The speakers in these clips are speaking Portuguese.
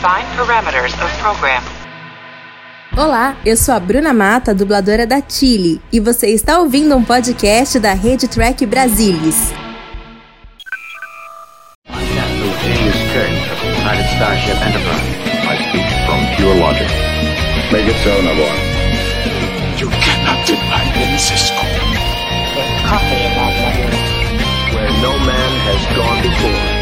Define parameters of program. Olá, eu sou a Bruna Mata, dubladora da Chile, e você está ouvindo um podcast da Rede Track Brasilis. Where no man has gone before.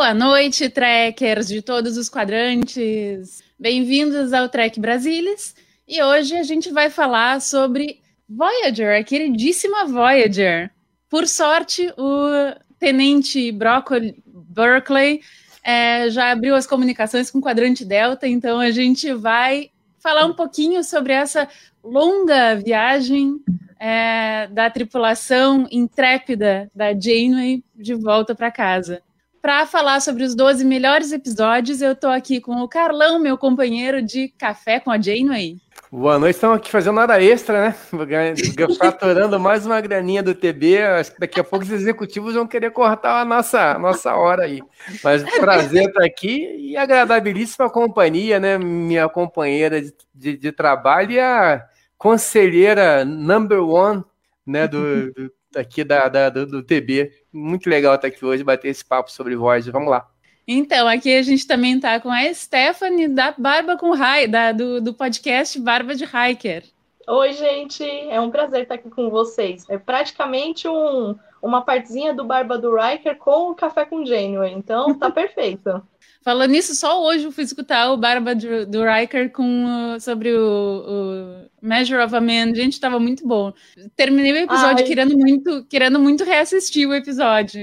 Boa noite, trekkers de todos os quadrantes. Bem-vindos ao Trek Brasilis. E hoje a gente vai falar sobre Voyager, a queridíssima Voyager. Por sorte, o tenente Broccoli, Berkeley é, já abriu as comunicações com o quadrante Delta, então a gente vai falar um pouquinho sobre essa longa viagem é, da tripulação intrépida da Janeway de volta para casa. Para falar sobre os 12 melhores episódios, eu estou aqui com o Carlão, meu companheiro de café com a Janeway. Boa noite, estamos aqui fazendo hora extra, né? Faturando mais uma graninha do TB. Acho que daqui a pouco os executivos vão querer cortar a nossa, nossa hora aí. Mas prazer estar aqui e agradabilíssima companhia, né? Minha companheira de, de, de trabalho e a conselheira number one, né? Do, do aqui da, da do, do, TB. Muito legal estar aqui hoje, bater esse papo sobre voz. Vamos lá. Então, aqui a gente também está com a Stephanie da Barba com Rai, da, do, do podcast Barba de Hiker. Oi, gente, é um prazer estar aqui com vocês. É praticamente um, uma partezinha do Barba do Riker com o Café com Janeway, então tá perfeito. Falando nisso, só hoje eu fui escutar o Barba do, do Riker com, sobre o, o, Measure of a Man. Gente, estava muito bom. Terminei o episódio querendo muito, querendo muito reassistir o episódio.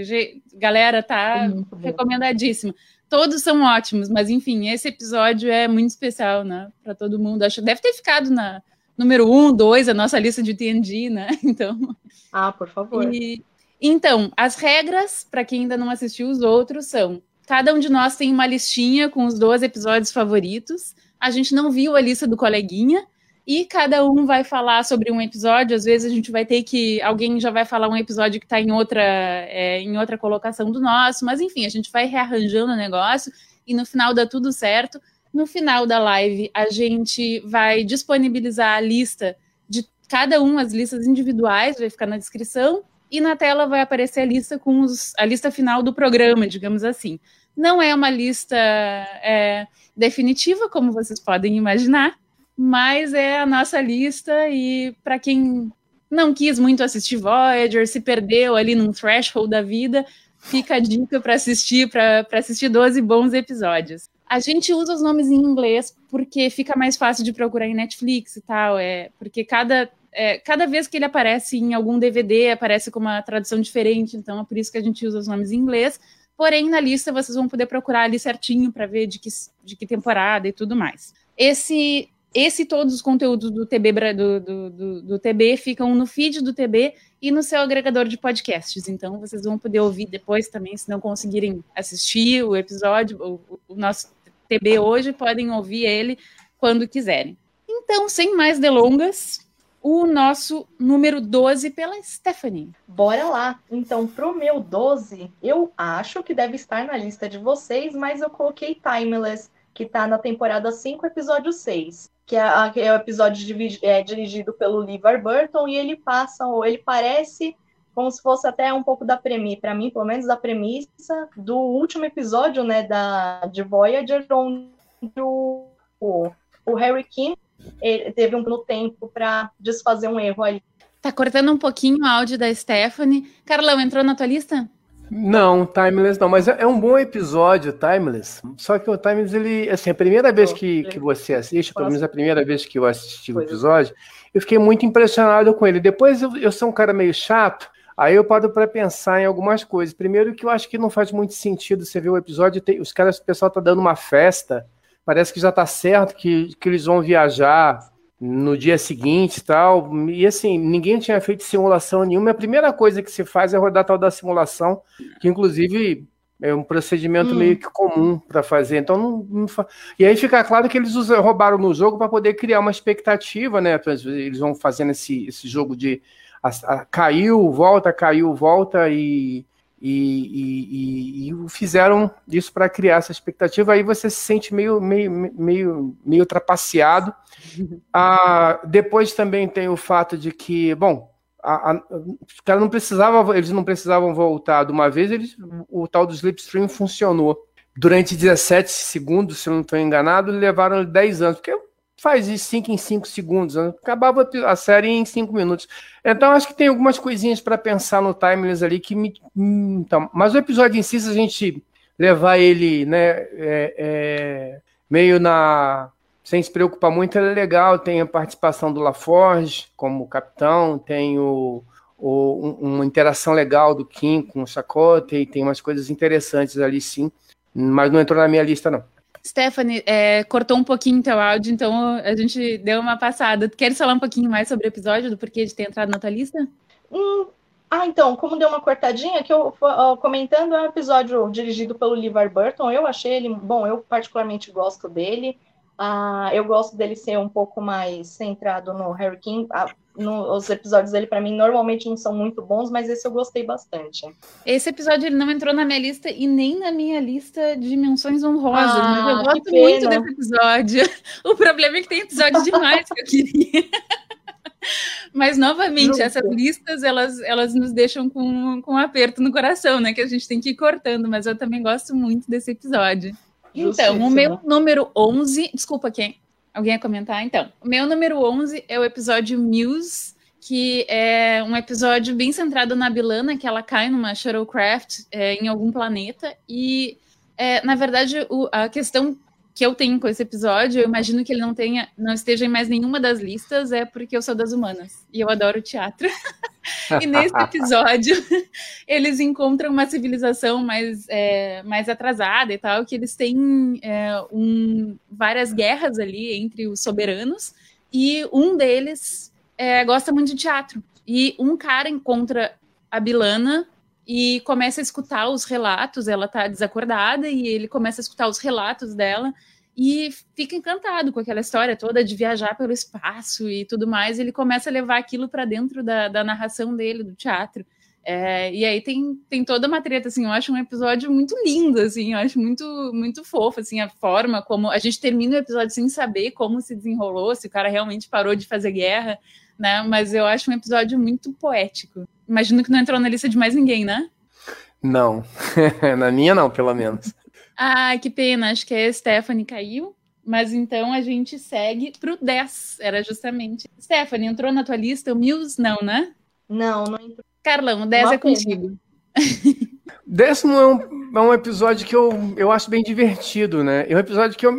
Galera, tá recomendadíssimo. Todos são ótimos, mas enfim, esse episódio é muito especial, né? Para todo mundo. Acho que deve ter ficado na número um, dois, a nossa lista de TNG, né? Então. Ah, por favor. E, então, as regras, para quem ainda não assistiu os outros, são Cada um de nós tem uma listinha com os 12 episódios favoritos. A gente não viu a lista do coleguinha. E cada um vai falar sobre um episódio. Às vezes a gente vai ter que. Alguém já vai falar um episódio que está em outra, é, em outra colocação do nosso. Mas enfim, a gente vai rearranjando o negócio e no final dá tudo certo. No final da live, a gente vai disponibilizar a lista de cada um, as listas individuais, vai ficar na descrição e na tela vai aparecer a lista com os, a lista final do programa, digamos assim. Não é uma lista é, definitiva, como vocês podem imaginar, mas é a nossa lista e para quem não quis muito assistir Voyager, se perdeu ali num threshold da vida, fica a dica para assistir, para assistir 12 bons episódios. A gente usa os nomes em inglês porque fica mais fácil de procurar em Netflix e tal, é porque cada é, cada vez que ele aparece em algum DVD, aparece com uma tradução diferente, então é por isso que a gente usa os nomes em inglês. Porém, na lista vocês vão poder procurar ali certinho para ver de que, de que temporada e tudo mais. Esse esse todos os conteúdos do TB do, do, do, do, TB ficam no feed do TB e no seu agregador de podcasts. Então vocês vão poder ouvir depois também, se não conseguirem assistir o episódio, o, o nosso TB hoje, podem ouvir ele quando quiserem. Então, sem mais delongas, o nosso número 12 pela Stephanie. Bora lá. Então, pro meu 12, eu acho que deve estar na lista de vocês, mas eu coloquei Timeless, que tá na temporada 5, episódio 6. Que é, é o episódio é, dirigido pelo Levar Burton, e ele passa, ou ele parece como se fosse até um pouco da premissa, para mim, pelo menos, da premissa do último episódio, né, da, de Voyager, onde o, o Harry Kim ele teve um no tempo para desfazer um erro ali. Tá cortando um pouquinho o áudio da Stephanie. Carlão, entrou na tua lista? Não, Timeless não, mas é, é um bom episódio, Timeless. Só que o Timeless, ele, assim, a primeira vez que, que você assiste, pelo menos a primeira vez que eu assisti o episódio, eu fiquei muito impressionado com ele. Depois eu, eu sou um cara meio chato, aí eu paro para pensar em algumas coisas. Primeiro que eu acho que não faz muito sentido você ver o episódio, tem, os caras, o pessoal tá dando uma festa, parece que já está certo que, que eles vão viajar no dia seguinte e tal. E assim, ninguém tinha feito simulação nenhuma. A primeira coisa que se faz é rodar tal da simulação, que inclusive É um procedimento hum. meio que comum para fazer. Então, não, não fa... E aí fica claro que eles usam, roubaram no jogo para poder criar uma expectativa, né? Eles vão fazendo esse, esse jogo de a, a, caiu, volta, caiu, volta e, e, e, e fizeram isso para criar essa expectativa. Aí você se sente meio, meio, meio, meio trapaceado. ah, depois também tem o fato de que, bom, a, a, os caras não precisavam, eles não precisavam voltar de uma vez, eles, o tal do slipstream funcionou. Durante 17 segundos, se eu não estou enganado, levaram 10 anos, porque faz isso 5 em 5 segundos, né? acabava a série em 5 minutos. Então, acho que tem algumas coisinhas para pensar no timeless ali que me. Então, mas o episódio em si, se a gente levar ele né, é, é, meio na sem se preocupar muito, ele é legal. Tem a participação do LaForge como capitão, tem o, o, uma interação legal do Kim com o Chakotay, tem umas coisas interessantes ali sim, mas não entrou na minha lista, não. Stephanie, é, cortou um pouquinho teu áudio, então a gente deu uma passada. Queres falar um pouquinho mais sobre o episódio, do porquê de ter entrado na tua lista? Hum, ah, então, como deu uma cortadinha, que eu uh, comentando, é um episódio dirigido pelo LeVar Burton, eu achei ele, bom, eu particularmente gosto dele, Uh, eu gosto dele ser um pouco mais centrado no Harry King. Uh, no, os episódios dele, para mim, normalmente não são muito bons, mas esse eu gostei bastante. Esse episódio ele não entrou na minha lista e nem na minha lista de menções honrosas. Ah, mas eu gosto muito desse episódio. O problema é que tem episódio demais que eu queria. Mas, novamente, Justo. essas listas, elas, elas nos deixam com, com um aperto no coração, né? Que a gente tem que ir cortando, mas eu também gosto muito desse episódio. Então, o meu número 11. Desculpa, quem? Alguém ia comentar? Então, o meu número 11 é o episódio Muse, que é um episódio bem centrado na Bilana, que ela cai numa shuttlecraft é, em algum planeta. E, é, na verdade, o, a questão que eu tenho com esse episódio, eu imagino que ele não tenha, não esteja em mais nenhuma das listas, é porque eu sou das humanas e eu adoro teatro. e nesse episódio eles encontram uma civilização mais, é, mais atrasada e tal, que eles têm é, um, várias guerras ali entre os soberanos e um deles é, gosta muito de teatro. E um cara encontra a Bilana e começa a escutar os relatos. Ela tá desacordada e ele começa a escutar os relatos dela e fica encantado com aquela história toda de viajar pelo espaço e tudo mais. Ele começa a levar aquilo para dentro da, da, narração dele, do teatro. É, e aí tem, tem toda uma treta, assim, eu acho um episódio muito lindo, assim, eu acho muito, muito fofo, assim, a forma como a gente termina o episódio sem saber como se desenrolou, se o cara realmente parou de fazer guerra, né, mas eu acho um episódio muito poético. Imagino que não entrou na lista de mais ninguém, né? Não, na minha não, pelo menos. Ah, que pena, acho que a Stephanie caiu. Mas então a gente segue pro 10, era justamente. Stephanie, entrou na tua lista o Muse? Não, né? Não, não entrou. Carlão, o 10 é contigo. Décimo é um, é um episódio que eu, eu acho bem divertido, né? É um episódio que eu,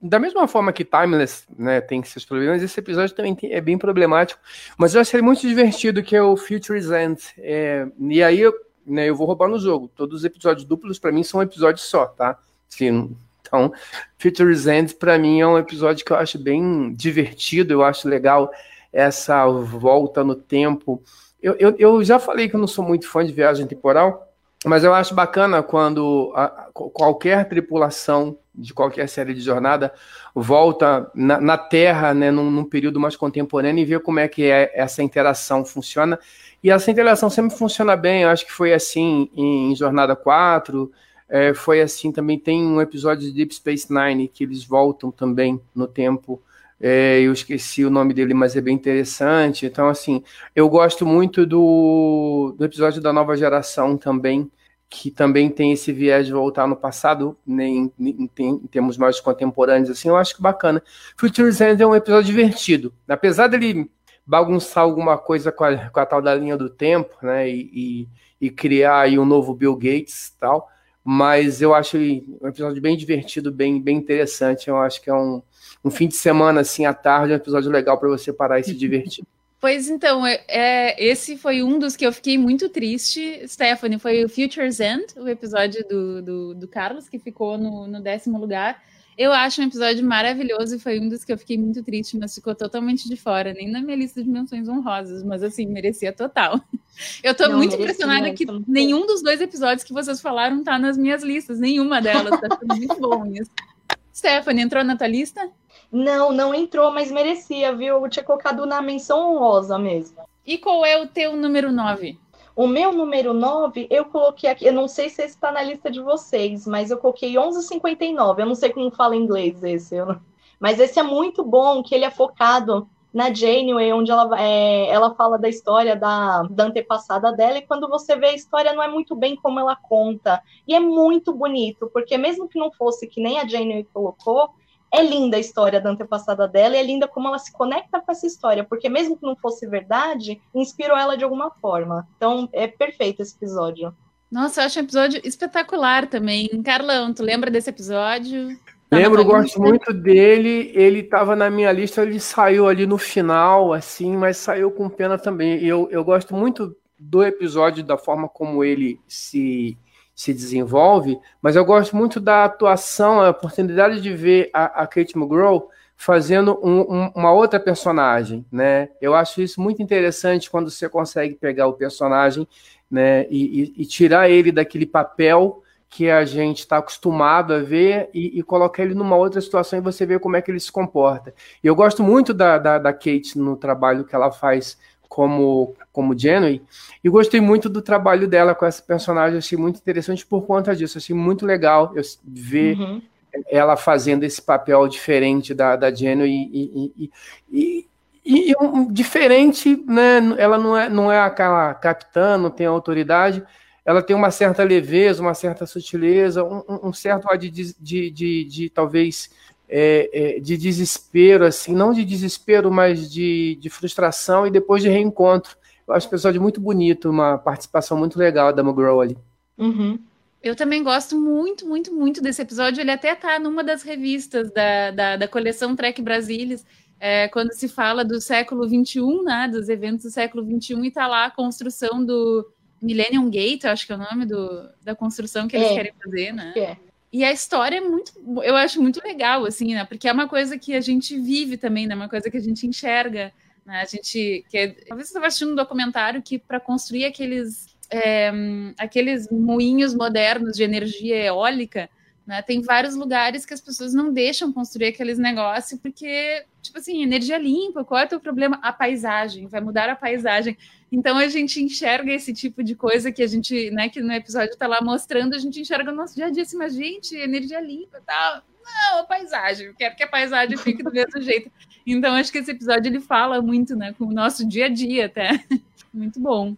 da mesma forma que Timeless, né, tem seus problemas, esse episódio também tem, é bem problemático, mas eu achei muito divertido, que é o Future's End. É, e aí eu, né, eu vou roubar no jogo. Todos os episódios duplos para mim são um episódio só, tá? Então, Future's End para mim é um episódio que eu acho bem divertido, eu acho legal essa volta no tempo. Eu, eu, eu já falei que eu não sou muito fã de viagem temporal, mas eu acho bacana quando a, qualquer tripulação de qualquer série de jornada volta na, na Terra, né, num, num, período mais contemporâneo e vê como é que é, essa interação funciona. E essa interação sempre funciona bem, eu acho que foi assim em Jornada 4, é, foi assim também, tem um episódio de Deep Space Nine que eles voltam também no tempo, é, eu esqueci o nome dele, mas é bem interessante. Então, assim, eu gosto muito do, do episódio da nova geração também, que também tem esse viés de voltar no passado, né, em, em, em, termos mais contemporâneos, assim, eu acho que bacana. Future's End é um episódio divertido. Apesar dele bagunçar alguma coisa com a, com a tal da linha do tempo, né, e, e, e criar aí um novo Bill Gates tal, mas eu acho um episódio bem divertido, bem, bem interessante. Eu acho que é um, um fim de semana assim à tarde, um episódio legal para você parar e se divertir. Pois então, é, é, esse foi um dos que eu fiquei muito triste, Stephanie, foi o Future's End, o episódio do, do, do Carlos, que ficou no, no, décimo lugar. Eu acho um episódio maravilhoso e foi um dos que eu fiquei muito triste, mas ficou totalmente de fora, nem na minha lista de menções honrosas, mas assim, merecia total. Eu tô Não, muito impressionada que nenhum dos dois episódios que vocês falaram tá nas minhas listas, nenhuma delas, tá sendo muito bom isso. Stephanie, entrou na tua lista? Não, não entrou, mas merecia, viu? Eu tinha colocado na menção honrosa mesmo. E qual é o teu número 9? O meu número 9, eu coloquei aqui, eu não sei se esse está na lista de vocês, mas eu coloquei 11,59. Eu não sei como fala em inglês esse, não- mas esse é muito bom, que ele é focado na Janeway, onde ela, é, ela fala da história da, da antepassada dela, e quando você vê a história não é muito bem como ela conta. E é muito bonito, porque mesmo que não fosse que nem a Janeway colocou, é linda a história da antepassada dela, e é linda como ela se conecta com essa história, porque mesmo que não fosse verdade, inspirou ela de alguma forma. Então, é perfeito esse episódio. Nossa, eu acho um episódio espetacular também. Carlão, tu lembra desse episódio? Lembro, gosto muito dele. Ele estava na minha lista, ele saiu ali no final, assim, mas saiu com pena também. E Eu, eu gosto muito do episódio, da forma como ele se, se desenvolve, mas eu gosto muito da atuação, a oportunidade de ver a, a Kate McGraw fazendo um- um- uma outra personagem, né? Eu acho isso muito interessante quando você consegue pegar o personagem, né, e, e- e tirar ele daquele papel que a gente está acostumado a ver e, e colocar ele numa outra situação e você vê como é que ele se comporta. E eu gosto muito da, da, da Kate no trabalho que ela faz como, como Janeway, e gostei muito do trabalho dela com essa personagem, achei muito interessante por conta disso, achei muito legal eu ver Uhum. ela fazendo esse papel diferente da, da Janeway e, e, e, e, um- diferente, né? Ela não é, não é aquela capitã, não tem autoridade, ela tem uma certa leveza, uma certa sutileza, um, um- certo ar de, de, de, de, talvez é, é, de desespero, assim, não de desespero, mas de, de frustração e depois de reencontro. Eu acho o episódio muito bonito, uma participação muito legal da McGraw ali. Uhum. Eu também gosto muito, muito, muito desse episódio. Ele até tá numa das revistas da, da, da coleção Trek Brasilis, é, quando se fala do século XXI, né, dos eventos do século XXI, e tá lá a construção do Millennium Gate, acho que é o nome do, da construção que eles É. querem fazer, né? Que é. E a história é muito, eu acho muito legal, assim, né? Porque é uma coisa que a gente vive também, né? Uma coisa que a gente enxerga, né? A gente, que é, talvez você estava assistindo um documentário que para construir aqueles, é, aqueles moinhos modernos de energia eólica, né? Tem vários lugares que as pessoas não deixam construir aqueles negócios porque, tipo assim, energia limpa, qual é o teu problema? A paisagem, vai mudar a paisagem. Então a gente enxerga esse tipo de coisa que a gente, né, que no episódio tá lá mostrando, a gente enxerga no nosso dia a dia assim, mas gente, energia limpa e tal. Não, a paisagem, eu quero que a paisagem fique do mesmo jeito. Então acho que esse episódio ele fala muito, né, com o nosso dia a dia até. Muito bom.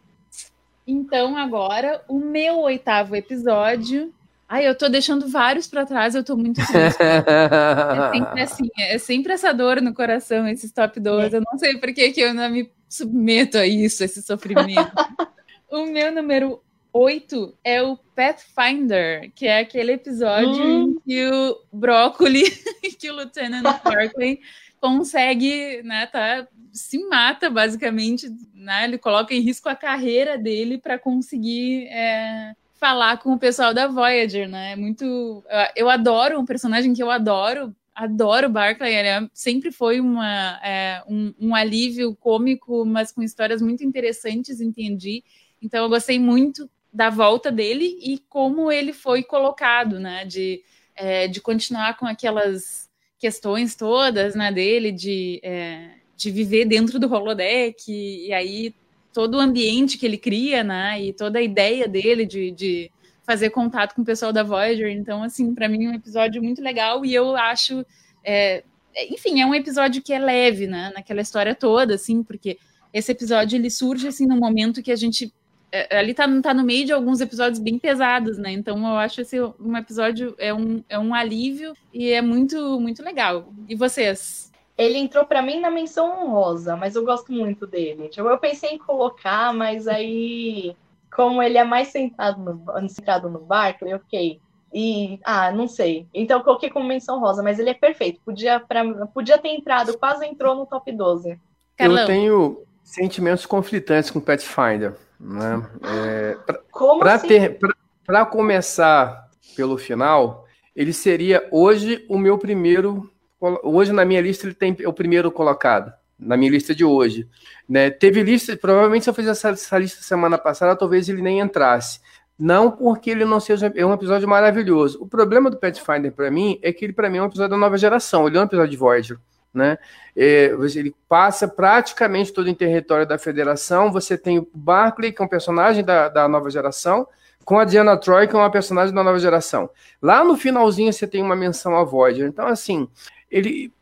Então agora o meu oitavo episódio. Ai, eu tô deixando vários para trás, eu tô muito triste. É sempre assim, é sempre essa dor no coração, esses top 12. Eu não sei por que, que eu não me submeto a isso, esse sofrimento. o meu número 8 é o Pathfinder, que é aquele episódio Hum. em que o Brócoli, que o Lieutenant Parkley consegue, né, tá, se mata basicamente, né, ele coloca em risco a carreira dele para conseguir é, falar com o pessoal da Voyager, né? Muito, eu, adoro um personagem que eu adoro, adoro Barclay, ele é- sempre foi uma, é, um, um alívio cômico, mas com histórias muito interessantes, entendi. Então eu gostei muito da volta dele e como ele foi colocado, né? De, é, de continuar com aquelas questões todas, né? Dele de, é, de viver dentro do holodeck e, aí todo o ambiente que ele cria, né? E toda a ideia dele de, de fazer contato com o pessoal da Voyager. Então, assim, para mim é um episódio muito legal e eu acho, é, é, enfim, é um episódio que é leve, né? Naquela história toda, assim, porque esse episódio ele surge assim no momento que a gente é, ali tá, tá no meio de alguns episódios bem pesados, né? Então eu acho esse um episódio é um, é um alívio e é muito muito legal. E vocês? Ele entrou pra mim na menção honrosa, mas eu gosto muito dele. Tipo, eu pensei em colocar, mas aí, como ele é mais sentado no, centrado no barco, eu fiquei. E, ah, não sei. Então eu coloquei como menção rosa, mas ele é perfeito. Podia, pra, podia ter entrado, quase entrou no top 12. Carlão. Eu tenho sentimentos conflitantes com Pathfinder. Né? É, Como Para assim? ter, para começar pelo final, ele seria hoje o meu primeiro. Hoje na minha lista ele tem o primeiro colocado na minha lista de hoje. Né? Teve lista, provavelmente se eu fizesse essa, essa, lista semana passada, talvez ele nem entrasse. Não porque ele não seja é um episódio maravilhoso. O problema do Pathfinder para mim é que ele para mim é um episódio da nova geração. Ele é um episódio de Voyager, né? É, ele passa praticamente todo em território da Federação. Você tem o Barclay, que é um personagem da, da nova geração, com a Diana Troy, que é uma personagem da nova geração. Lá no finalzinho você tem uma menção a Voyager. Então, assim, ele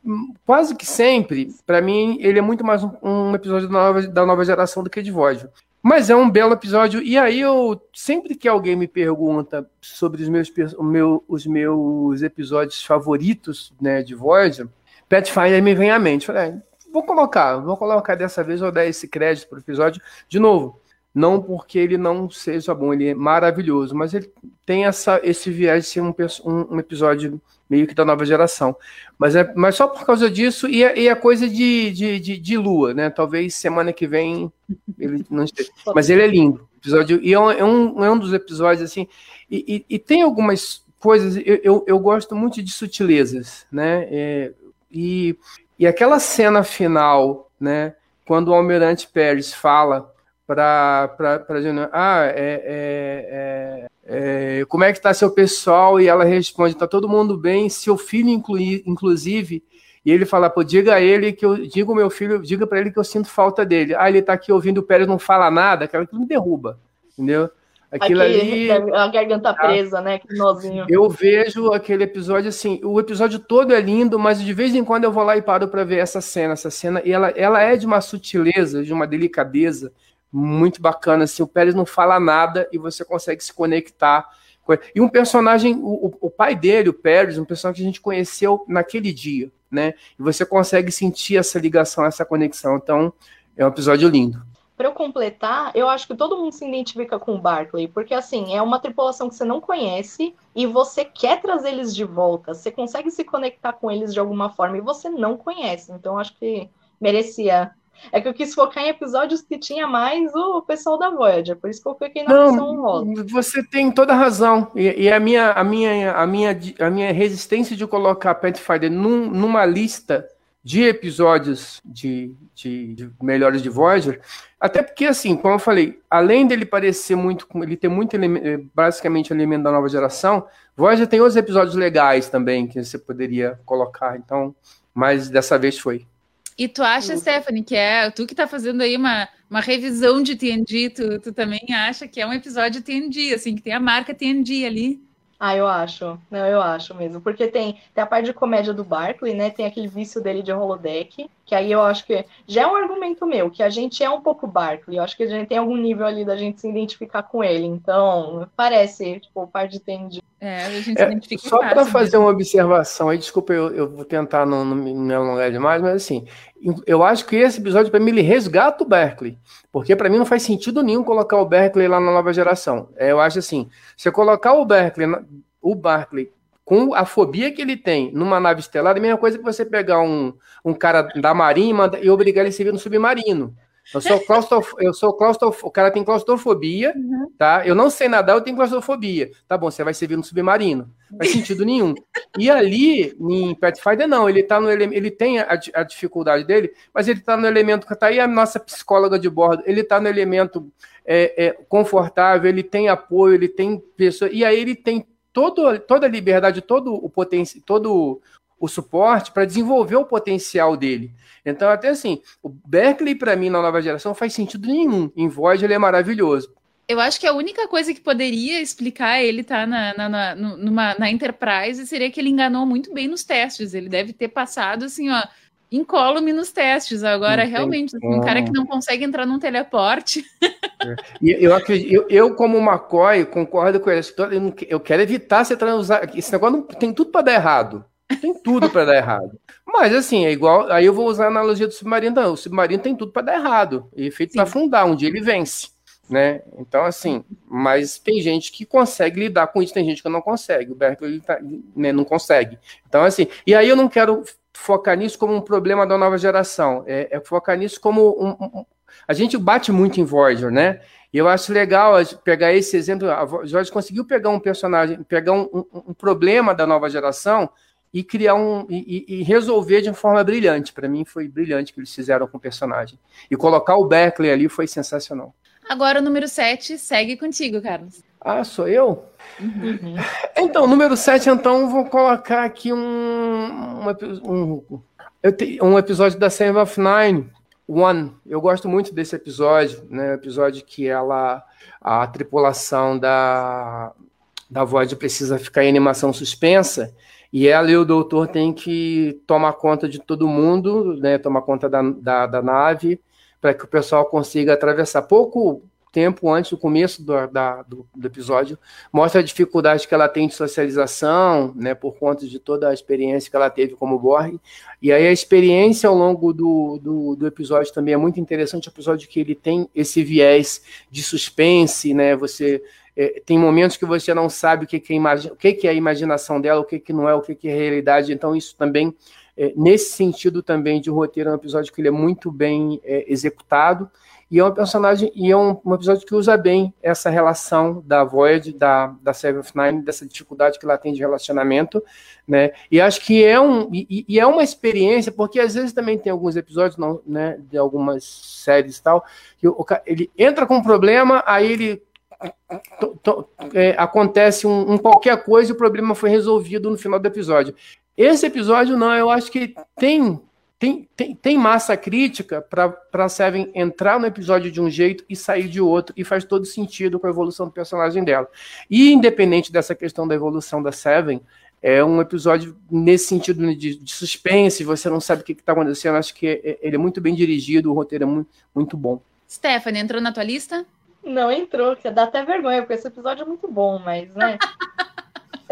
quase que sempre, para mim, ele é muito mais um, um episódio da nova, da nova geração do que de Voyager. Mas é um belo episódio. E aí eu sempre que alguém me pergunta sobre os meus, meu, os meus episódios favoritos né, de Voyager, Pathfinder me vem à mente. Falei, é, vou colocar, vou colocar dessa vez, vou dar esse crédito para o episódio. De novo, não porque ele não seja bom, ele é maravilhoso, mas ele tem essa, esse viés de ser um, um, um episódio meio que da nova geração. Mas, é, mas só por causa disso e a, e a coisa de, de, de, de, lua, né? Talvez semana que vem ele não esteja. Mas ele é lindo. Episódio, e é um, é um, é um dos episódios, assim. E, e, e tem algumas coisas, eu, eu, eu, gosto muito de sutilezas, né? É, e, e aquela cena final, né? Quando o Almirante Pérez fala para dizer, ah, é, é, é, é, como é que está seu pessoal? E ela responde, está todo mundo bem, seu filho inclui, inclusive, e ele fala, pô, diga a ele que eu, diga o meu filho, diga para ele que eu sinto falta dele. Ah, ele está aqui ouvindo o Pérez não fala nada, aquela que me derruba, entendeu? Aquilo ali. A garganta presa, né? Que nozinho. Eu vejo aquele episódio assim. O episódio todo é lindo, mas de vez em quando eu vou lá e paro para ver essa cena. Essa cena, e ela, ela é de uma sutileza, de uma delicadeza muito bacana. Assim, o Pérez não fala nada e você consegue se conectar. E um personagem, o, o pai dele, o Pérez, um personagem que a gente conheceu naquele dia, né? E você consegue sentir essa ligação, essa conexão. Então, é um episódio lindo. Para eu completar, eu acho que todo mundo se identifica com o Barclay, porque assim, é uma tripulação que você não conhece e você quer trazer eles de volta. Você consegue se conectar com eles de alguma forma e você não conhece. Então, acho que merecia é que eu quis focar em episódios que tinha mais o pessoal da Voyager, por isso que eu fiquei na Não, honrosa. Você tem toda a razão. E, e, a, minha, a, minha, a, minha, a minha resistência de colocar Pathfinder num, numa lista de episódios de, de, de, melhores de Voyager, até porque, assim, como eu falei, além dele parecer muito, ele ter muito elemento, basicamente elemento da nova geração, Voyager tem outros episódios legais também que você poderia colocar, então, mas dessa vez foi. E tu acha, Stephanie, que é tu que tá fazendo aí uma, uma revisão de TNG, tu, tu também acha que é um episódio TNG, assim, que tem a marca TNG ali? Ah, eu acho. Não, eu acho mesmo. Porque tem, tem a parte de comédia do Barkley, né? Tem aquele vício dele de holodeck. Que aí eu acho que já é um argumento meu, que a gente é um pouco Barkley. Eu acho que a gente tem algum nível ali da gente se identificar com ele. Então, parece, tipo, parte de TNG. É, a gente se é, identifica Só para fazer uma observação aí, desculpa, eu, eu vou tentar não, não me alongar demais, mas assim, eu acho que esse episódio, para mim, ele resgata o Berkeley. Porque para mim não faz sentido nenhum colocar o Berkeley lá na nova geração. É, eu acho assim, você colocar o Berkeley, o Berkeley, com a fobia que ele tem numa nave estelar, é a mesma coisa que você pegar um, um cara da marinha e obrigar ele a servir no submarino. Eu sou claustrof... eu sou claustrof... o cara tem claustrofobia, uhum. tá? Eu não sei nadar, eu tenho claustrofobia. Tá bom, você vai servir no submarino. Não faz sentido nenhum. E ali, em Pathfinder, não, ele tá no ele, ele tem a, a, dificuldade dele, mas ele tá no elemento que tá aí a nossa psicóloga de bordo, ele tá no elemento é, é, confortável, ele tem apoio, ele tem pessoa, e aí ele tem todo, toda a liberdade, todo o potencial, todo o suporte para desenvolver o potencial dele. Então, até assim, o Berkeley, para mim, na nova geração, faz sentido nenhum. Em voz, ele é maravilhoso. Eu acho que a única coisa que poderia explicar ele tá na, na, na, numa, na Enterprise seria que ele enganou muito bem nos testes. Ele deve ter passado, assim, ó, incólume nos testes. Agora, realmente, assim, um cara que não consegue entrar num teleporte. E eu, eu, eu, como McCoy, concordo com ele. Eu quero evitar você transar. Esse negócio não, tem tudo para dar errado. Tem tudo para dar errado. Mas assim, é igual. Aí eu vou usar a analogia do submarino. Não, o submarino tem tudo para dar errado. E feito para afundar. Um dia ele vence. Né? Então, assim, mas tem gente que consegue lidar com isso, tem gente que não consegue. O Berkeley tá, né, não consegue. Então, assim, e aí eu não quero focar nisso como um problema da nova geração. É, é focar nisso como um, um a gente bate muito em Voyager, né? E eu acho legal pegar esse exemplo. A Jorge conseguiu pegar um personagem, pegar um, um, um problema da nova geração e criar um e, e resolver de forma brilhante. Para mim foi brilhante que eles fizeram com o personagem. E colocar o Beckley ali foi sensacional. Agora o número 7 segue contigo, Carlos. Ah, sou eu? Uhum. Então, número 7, então, vou colocar aqui um, um, um, um episódio da Seven of Nine, One. Eu gosto muito desse episódio, né? Episódio que ela, a tripulação da, da Void precisa ficar em animação suspensa e ela e o doutor têm que tomar conta de todo mundo, né? Tomar conta da, da, da nave para que o pessoal consiga atravessar. Pouco tempo antes do começo do, da, do, do, episódio, mostra a dificuldade que ela tem de socialização, né, por conta de toda a experiência que ela teve como Borg. E aí a experiência ao longo do, do, do episódio também é muito interessante, o episódio que ele tem esse viés de suspense, né, você... É, tem momentos que você não sabe o que, que, é, o que, que é a imaginação dela, o que, que não é, o que, que é realidade, então isso também é, nesse sentido também de roteiro, é um episódio que ele é muito bem é, executado. E é um personagem, e é um, um, episódio que usa bem essa relação da Void, da, da Seven of Nine, dessa dificuldade que ela tem de relacionamento, né? E acho que é um e, e é uma experiência, porque às vezes também tem alguns episódios, não, né, de algumas séries e tal, que o, ele entra com um problema, aí ele é, acontece um, um, qualquer coisa e o problema foi resolvido no final do episódio. Esse episódio não, eu acho que tem tem, tem, tem massa crítica para Seven entrar no episódio de um jeito e sair de outro, e faz todo sentido com a evolução do personagem dela. E independente dessa questão da evolução da Seven, é um episódio nesse sentido de, de suspense, você não sabe o que está acontecendo, acho que é, é, ele é muito bem dirigido, o roteiro é muito, muito bom. Stephanie, entrou na tua lista? Não entrou, que dá até vergonha, porque esse episódio é muito bom, mas, né?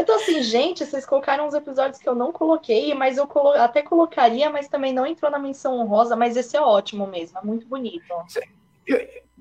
Eu tô assim, gente, vocês colocaram uns episódios que eu não coloquei, mas eu colo até colocaria, mas também não entrou na menção honrosa, mas esse é ótimo mesmo, é muito bonito.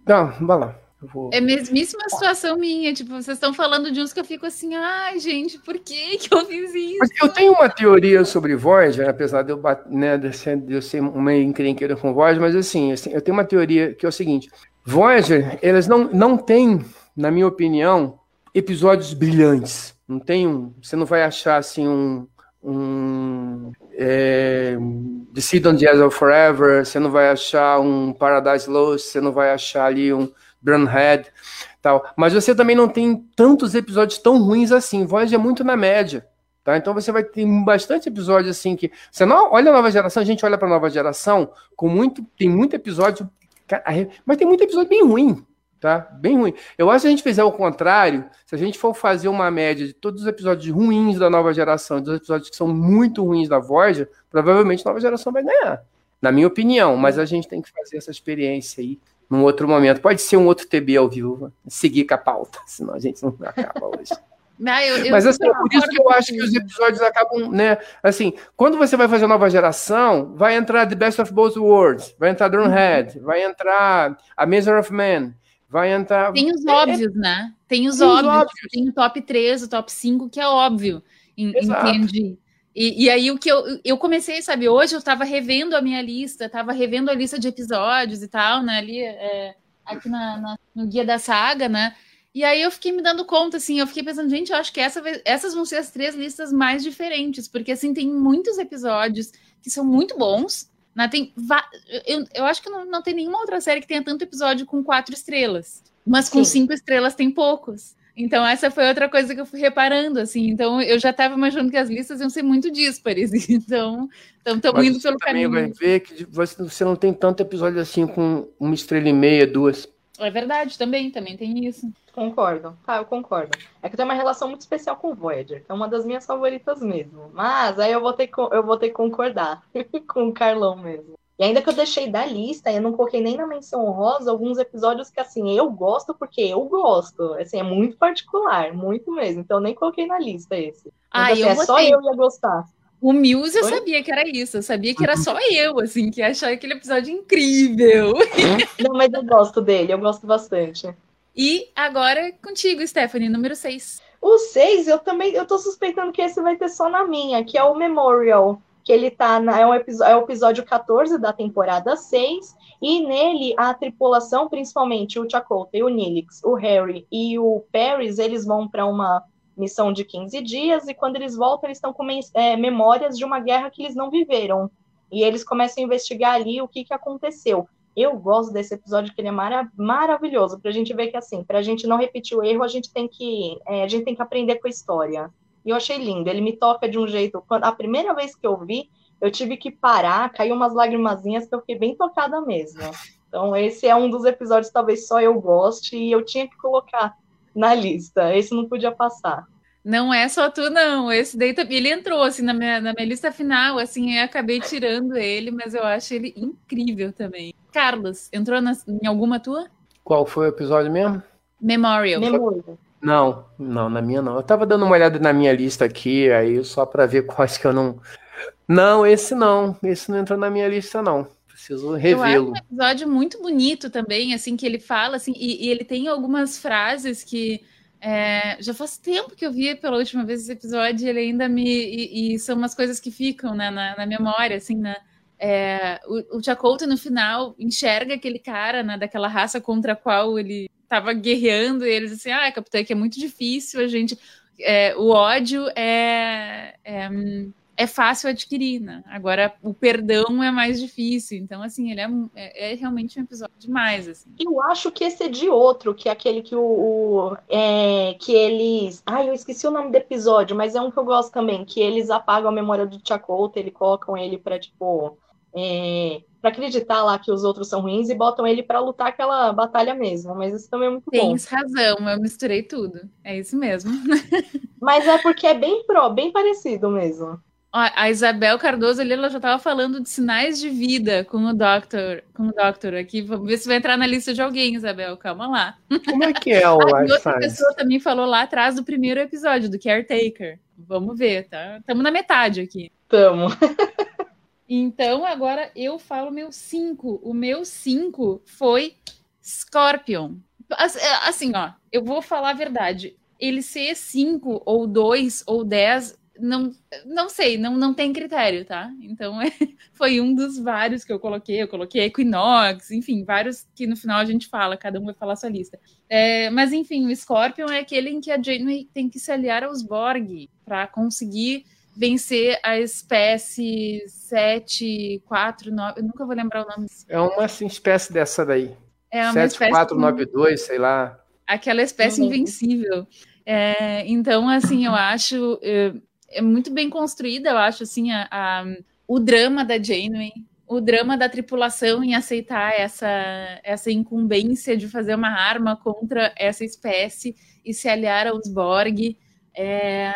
Não, vai lá. Vou... É mesmíssima situação minha, tipo, vocês estão falando de uns que eu fico assim, ai, gente, por que que eu fiz isso? Mas eu tenho uma teoria sobre Voyager, apesar de eu, né, de eu ser uma encrenqueira com Voyager, mas assim, assim, eu tenho uma teoria que é o seguinte, Voyager, elas não, não têm, na minha opinião, episódios brilhantes. Não tem um. Você não vai achar assim um. um é, The Seed on the Edge of Forever, você não vai achar um Paradise Lost, você não vai achar ali um Head tal. Mas você também não tem tantos episódios tão ruins assim. Voz é muito na média. Tá? Então você vai ter bastante episódios assim que. Você não olha a nova geração, a gente olha para a nova geração com muito. Tem muito episódio. Mas tem muito episódio bem ruim tá? Bem ruim. Eu acho que se a gente fizer o contrário, se a gente for fazer uma média de todos os episódios ruins da nova geração, dos episódios que são muito ruins da Voyager, provavelmente a nova geração vai ganhar. Na minha opinião, mas a gente tem que fazer essa experiência aí num outro momento. Pode ser um outro TB ao vivo, seguir com a pauta, senão a gente não acaba hoje. Ah, eu, eu Mas assim, é por isso que eu acho que os episódios acabam, né? Assim, quando você vai fazer nova geração, vai entrar The Best of Both Worlds, vai entrar Drumhead, vai entrar A Measure of Man, vai entrar. Tem os óbvios, é... né? Tem os, Tem óbvios. óbvios. Tem o top 3, o top 5, que é óbvio. Entendi. E, e, aí o que eu, eu comecei, sabe, hoje eu estava revendo a minha lista, estava revendo a lista de episódios e tal, né? Ali é, aqui na, na, no guia da saga, né? E aí eu fiquei me dando conta, assim, eu fiquei pensando, gente, eu acho que essa, essas vão ser as três listas mais diferentes, porque assim tem muitos episódios que são muito bons, né? Tem eu, eu acho que não, não tem nenhuma outra série que tenha tanto episódio com quatro estrelas. Mas com Sim. cinco estrelas tem poucos. Então, essa foi outra coisa que eu fui reparando, assim. Então, eu já estava imaginando que as listas iam ser muito díspares. Então, estamos indo pelo também caminho. vai ver que você não tem tanto episódio assim com uma estrela e meia, duas. É verdade, também, também tem isso. Concordo, tá, eu concordo. É que eu tenho uma relação muito especial com Voyager, que é uma das minhas favoritas mesmo. Mas aí eu vou ter que, eu vou ter que concordar com o Carlão mesmo. E ainda que eu deixei da lista, eu não coloquei nem na menção honrosa alguns episódios que, assim, eu gosto porque eu gosto. Assim, é muito particular, muito mesmo. Então, eu nem coloquei na lista esse. Ah, então, assim, eu é só eu ia gostar. O Muse eu sabia que era isso, eu sabia que era uhum. só eu, assim, que achar aquele episódio incrível. Não, mas eu gosto dele, eu gosto bastante. E agora contigo, Stephanie, número 6. O 6, eu também, eu tô suspeitando que esse vai ter só na minha, que é o Memorial, que ele tá na, é, um é o episódio 14 da temporada 6, e nele a tripulação, principalmente o Chakotay, o Nilix, o Harry e o Paris, eles vão para uma missão de 15 dias, e quando eles voltam, eles estão com é, memórias de uma guerra que eles não viveram. E eles começam a investigar ali o que, que aconteceu. Eu gosto desse episódio que ele é mara maravilhoso, para a gente ver que assim, para a gente não repetir o erro, a gente tem que é, a gente tem que aprender com a história. E eu achei lindo. Ele me toca de um jeito. Quando, a primeira vez que eu vi, eu tive que parar, caiu umas lagrimazinhas que eu fiquei bem tocada mesmo. Então, esse é um dos episódios talvez só eu goste e eu tinha que colocar na lista. Esse não podia passar. Não é só tu, não. Esse daí ele entrou assim na minha, na minha lista final, assim, eu acabei tirando ele, mas eu acho ele incrível também. Carlos, entrou na, em alguma tua? Qual foi o episódio mesmo? Memorial. Memorial. Não, não, na minha não. Eu tava dando uma olhada na minha lista aqui, aí só para ver quais que eu não. Não, esse não. Esse não entrou na minha lista, não. Preciso revê-lo. É um episódio muito bonito também, assim, que ele fala, assim, e, e ele tem algumas frases que. É, já faz tempo que eu vi pela última vez esse episódio, ele ainda me. E, e são umas coisas que ficam né, na, na memória, assim, né? É, o, o Chakotay, no final, enxerga aquele cara né, daquela raça contra a qual ele estava guerreando, e eles assim, ah, capitão, é que é muito difícil, a gente. É, o ódio é, é, é, fácil adquirir, né? Agora, o perdão é mais difícil. Então, assim, ele é, é, é, realmente um episódio demais, assim. Eu acho que esse é de outro, que é aquele que o... o é, que eles... Ai, eu esqueci o nome do episódio, mas é um que eu gosto também, que eles apagam a memória do Chakotay, eles colocam ele pra, tipo é, para acreditar lá que os outros são ruins e botam ele para lutar aquela batalha mesmo. Mas isso também é muito Tens bom. Tens razão, eu misturei tudo. É isso mesmo. Mas é porque é bem pro, bem parecido mesmo. A Isabel Cardoso ali, ela já estava falando de sinais de vida com o Doctor, com o Doctor aqui. Vamos ver se vai entrar na lista de alguém, Isabel. Calma lá. Como é que é o ah, outra pessoa também falou lá atrás do primeiro episódio, do Caretaker. Vamos ver, tá? Estamos na metade aqui. Estamos. Então, agora eu falo meu 5. O meu 5 foi Scorpion. É, assim, ó, eu vou falar a verdade. Ele ser 5 ou 2 ou 10, não, não sei, não, não tem critério, tá? Então, é, foi um dos vários que eu coloquei. Eu coloquei Equinox, enfim, vários que no final a gente fala, cada um vai falar sua lista. É, mas, enfim, o Scorpion é aquele em que a Janeway tem que se aliar aos Borg para conseguir vencer a espécie 7499. Eu nunca vou lembrar o nome. É uma assim, espécie dessa daí. É uma 7492, sei lá. Aquela espécie invencível. É, então, assim, eu acho é, é, muito bem construída, eu acho, assim, a, a, o drama da Janeway, o drama da tripulação em aceitar essa, essa incumbência de fazer uma arma contra essa espécie e se aliar aos Borg. É,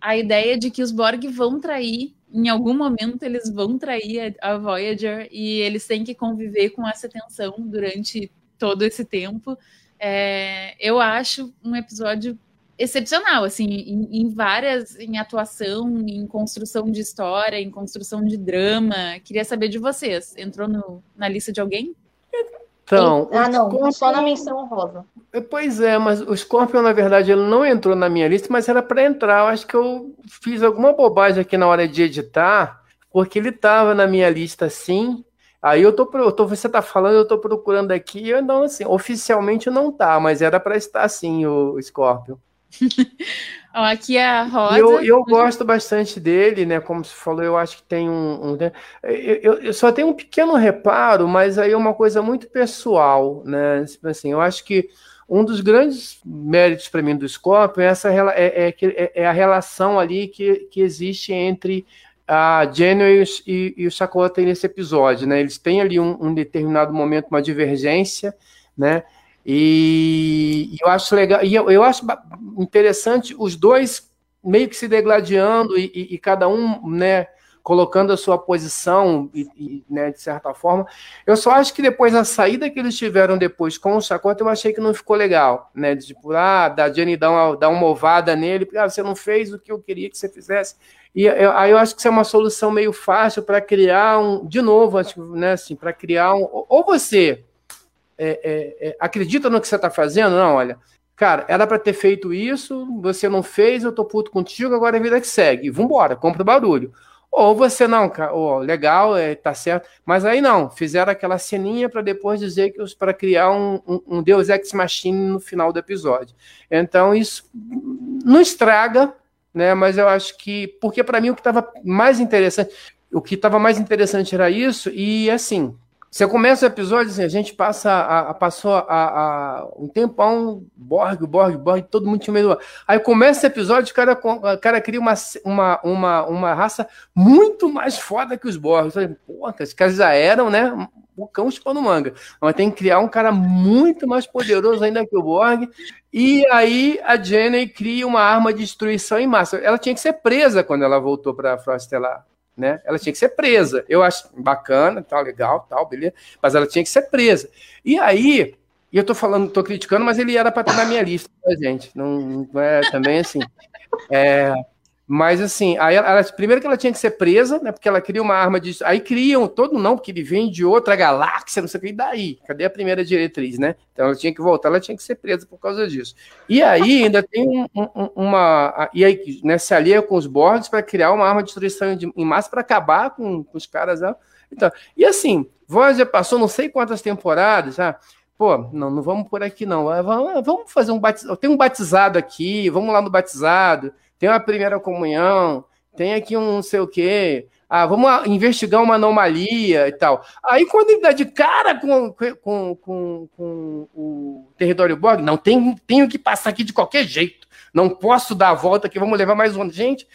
a ideia de que os Borg vão trair, em algum momento eles vão trair a, a Voyager e eles têm que conviver com essa tensão durante todo esse tempo. É, eu acho um episódio excepcional, assim, em, em, várias, em atuação, em construção de história, em construção de drama. Queria saber de vocês. Entrou no, na lista de alguém? Então, ah, não, Scorpion... só na menção rosa. É, pois é, mas o Scorpion, na verdade, ele não entrou na minha lista, mas era para entrar. Eu acho que eu fiz alguma bobagem aqui na hora de editar, porque ele estava na minha lista sim. Aí eu tô, eu tô você está falando, eu estou procurando aqui, eu não assim, oficialmente não tá, mas era para estar sim o Scorpion. Ó, aqui é a Rosa. Eu, eu gosto bastante dele, né? Como você falou, eu acho que tem um. um eu, eu, só tenho um pequeno reparo, mas aí é uma coisa muito pessoal, né? Tipo assim, eu acho que um dos grandes méritos para mim do Scorpion é, essa, é, é, é, é, a relação ali que, que existe entre a Janeway e, e o Chakotay nesse episódio, né? Eles têm ali um, um determinado momento, uma divergência, né? E, eu acho legal, e eu, eu, acho interessante os dois meio que se degladiando e, e, e cada um, né, colocando a sua posição, e, né, de certa forma. Eu só acho que depois a saída que eles tiveram depois com o Chacota, eu achei que não ficou legal, né? De tipo, ah, da Jenny dar uma, dar uma ovada nele, porque ah, você não fez o que eu queria que você fizesse. E eu, aí eu acho que isso é uma solução meio fácil para criar um, de novo, né, assim, para criar um. Ou você é, é, é, acredita no que você está fazendo? Não, olha, cara, era para ter feito isso, você não fez, eu tô puto contigo, agora é a vida que segue. Vambora, compra o barulho. Ou você não, cara, oh, legal, é, tá certo. Mas aí não, fizeram aquela ceninha para depois dizer que para criar um, um, um, Deus Ex Machine no final do episódio. Então isso não estraga, né? Mas eu acho que porque para mim o que estava mais interessante, o que estava mais interessante era isso e assim você começa o episódio assim, a gente passa a, a passou a, a, um tempão, Borg, Borg, Borg, todo mundo tinha medo. Aí começa o episódio, o cara, o cara cria uma, uma, uma, uma raça muito mais foda que os Borg. Falei, Pô, esses caras já eram, né? O cão chupou no manga. Mas tem que criar um cara muito mais poderoso ainda que o Borg. E aí a Jenny cria uma arma de destruição em massa. Ela tinha que ser presa quando ela voltou para a Frostelar né? Ela tinha que ser presa. Eu acho bacana, tal, legal, tal, beleza. Mas ela tinha que ser presa. E aí, e eu tô falando, tô criticando, mas ele era para estar na minha lista, né, gente? Não, não é também assim. É, mas assim, aí ela, primeiro que ela tinha que ser presa, né? Porque ela cria uma arma de. Aí criam todo não, porque ele vem de outra galáxia, não sei o que, e daí? Cadê a primeira diretriz, né? Então ela tinha que voltar, ela tinha que ser presa por causa disso. E aí ainda tem um, um, uma. E aí, né, se alia com os bordes para criar uma arma de destruição de, em massa para acabar com, com, os caras. Né? Então, e assim, Voyager passou não sei quantas temporadas, já. Pô, não, não vamos por aqui, não. Vamos fazer um batizado. Tem um batizado aqui, vamos lá no batizado tem uma primeira comunhão, tem aqui um não sei o quê. Ah, vamos investigar uma anomalia e tal. Aí, quando ele dá de cara com, com, com, com o território Borg, não, tem, tenho que passar aqui de qualquer jeito. Não posso dar a volta aqui, vamos levar mais um. Gente,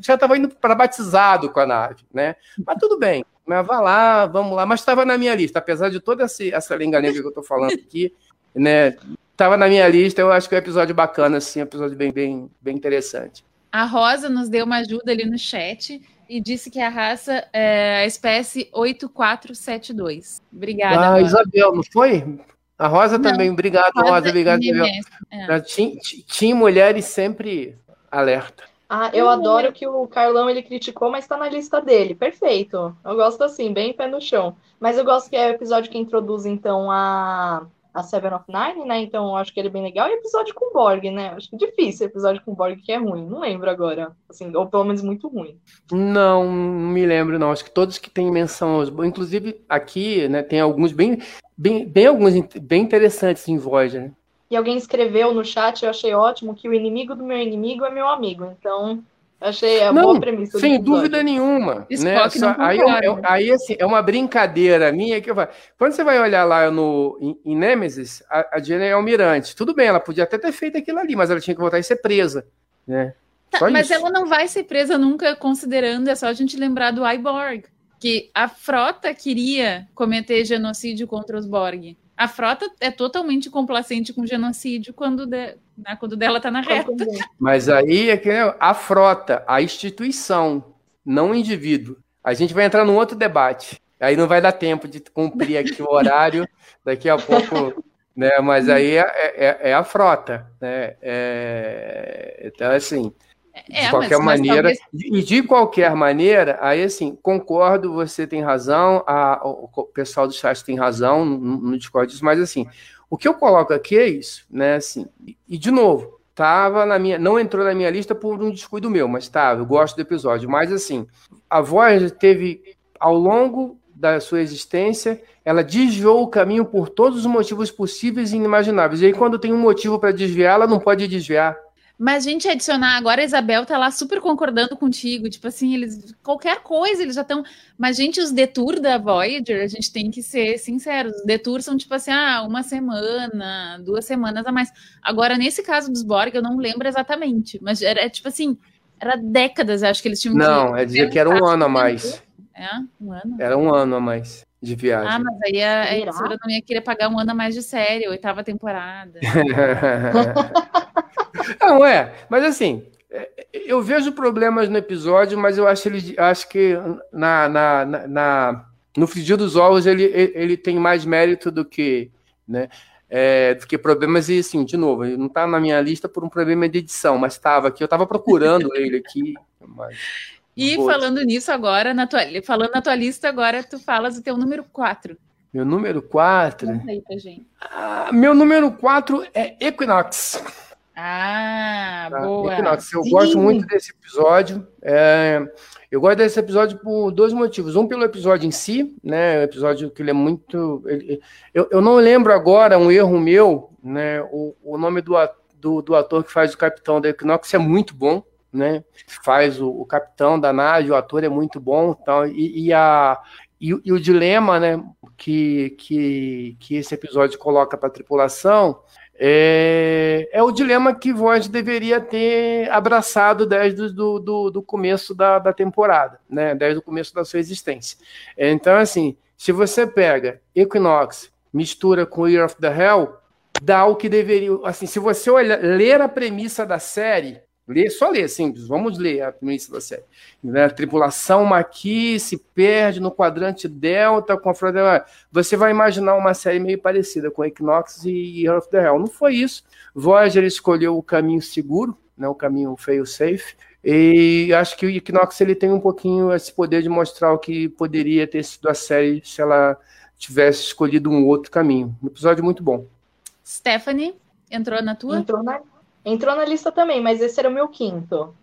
já estava indo para batizado com a nave, né? Mas tudo bem, mas vá lá, vamos lá. Mas estava na minha lista, apesar de toda essa, essa lenga-lenga que eu estou falando aqui, né? Tava na minha lista, eu acho que é um episódio bacana, assim, um episódio bem, bem, bem interessante. A Rosa nos deu uma ajuda ali no chat e disse que a raça é a espécie 8472. Obrigada. Ah, Rosa. Isabel, não foi? A Rosa não, também, obrigado, Rosa, Rosa obrigado, Isabel. É. Tim, Mulheres sempre alerta. Ah, eu adoro que o Carlão ele criticou, mas está na lista dele. Perfeito. Eu gosto assim, bem pé no chão. Mas eu gosto que é o episódio que introduz, então, a a Seven of Nine, né? Então acho que ele é bem legal. E episódio com Borg, né? Acho que é difícil episódio com Borg que é ruim. Não lembro agora. Assim, ou pelo menos muito ruim. Não, não me lembro, não. Acho que todos que têm menção. Inclusive, aqui, né, tem alguns bem, bem, bem alguns bem interessantes em Voyager, né? E alguém escreveu no chat, eu achei ótimo, que o inimigo do meu inimigo é meu amigo. Então, Achei a não, boa premissa. Sem dúvida nenhuma. né? Só, aí, é, aí, assim, é uma brincadeira minha que eu falo. Quando você vai olhar lá no, em, em Nemesis, a, a Jenna é almirante. Tudo bem, ela podia até ter feito aquilo ali, mas ela tinha que voltar e ser presa. Né? Tá, mas ela não vai ser presa nunca, considerando, é só a gente lembrar do Iborg. Que a frota queria cometer genocídio contra os Borg. A frota é totalmente complacente com genocídio quando, de, né, quando dela está na reta. Mas aí é que a frota, a instituição, não o indivíduo. A gente vai entrar num outro debate. Aí não vai dar tempo de cumprir aqui o horário. Daqui a pouco né? Mas aí é, é, é a frota, né? É, então, assim, é, de qualquer maneira, talvez... e de qualquer maneira, aí assim, concordo, você tem razão, a, o pessoal do chat tem razão, no, no Discord disso, mas assim, o que eu coloco aqui é isso, né? Assim, e, de novo, tava na minha, não entrou na minha lista por um descuido meu, mas tá, eu gosto do episódio, mas assim, a voz teve ao longo da sua existência, ela desviou o caminho por todos os motivos possíveis e inimagináveis. E aí, quando tem um motivo para desviar, ela não pode desviar. Mas a gente adicionar agora, a Isabel tá lá super concordando contigo. Tipo assim, eles. Qualquer coisa, eles já estão. Mas, gente, os detour da Voyager, a gente tem que ser sinceros. Os detour são tipo assim, ah, uma semana, duas semanas a mais. Agora, nesse caso dos Borg, eu não lembro exatamente. Mas era tipo assim, era décadas, acho que eles tinham Não, é dizer que era um ano a mais. É, um ano. Era um ano a mais de viagem. Ah, mas aí a, a emissora não ia querer pagar um ano a mais de série, oitava temporada. Não, é, mas assim, é, eu vejo problemas no episódio, mas eu acho, ele, acho que na, na, na, no frigir dos ovos ele, ele tem mais mérito do que, né, é, do que problemas. E assim, de novo, ele não está na minha lista por um problema de edição, mas estava aqui, eu estava procurando ele aqui. Mas... E falando nisso agora, na tua, falando na tua lista agora, tu falas o teu número 4. Meu número 4? Ah, meu número 4 é Equinox. Ah, tá? boa. Equinox, eu Sim. gosto muito desse episódio. É, eu gosto desse episódio por dois motivos. Um, pelo episódio em si, né? O episódio que ele é muito. ele- eu, eu não lembro agora, um erro meu, né? O, o nome do, do, do ator que faz o capitão da Equinox é muito bom, né? Faz o, o capitão da nave, o ator é muito bom. Então, e, e a, e, o- e o dilema, né? Que, que, que esse episódio coloca para a tripulação é, é o dilema que Void deveria ter abraçado desde do, do, do começo da, da temporada, né? Desde o começo da sua existência. Então, assim, se você pega Equinox, mistura com Year of the Hell, dá o que deveria. Assim, se você olhar, ler a premissa da série, ler, só ler, simples, vamos ler a premissa da série. Né? A tripulação Maqui se perde no quadrante Delta com a frota. Você vai imaginar uma série meio parecida com Equinox e Year of the Hell. Não foi isso. Voyager escolheu o caminho seguro, né? o caminho fail safe. E acho que o Equinox ele tem um pouquinho esse poder de mostrar o que poderia ter sido a série se ela tivesse escolhido um outro caminho. Um episódio muito bom. Stephanie, entrou na tua? Entrou na, entrou na lista também, mas esse era o meu quinto.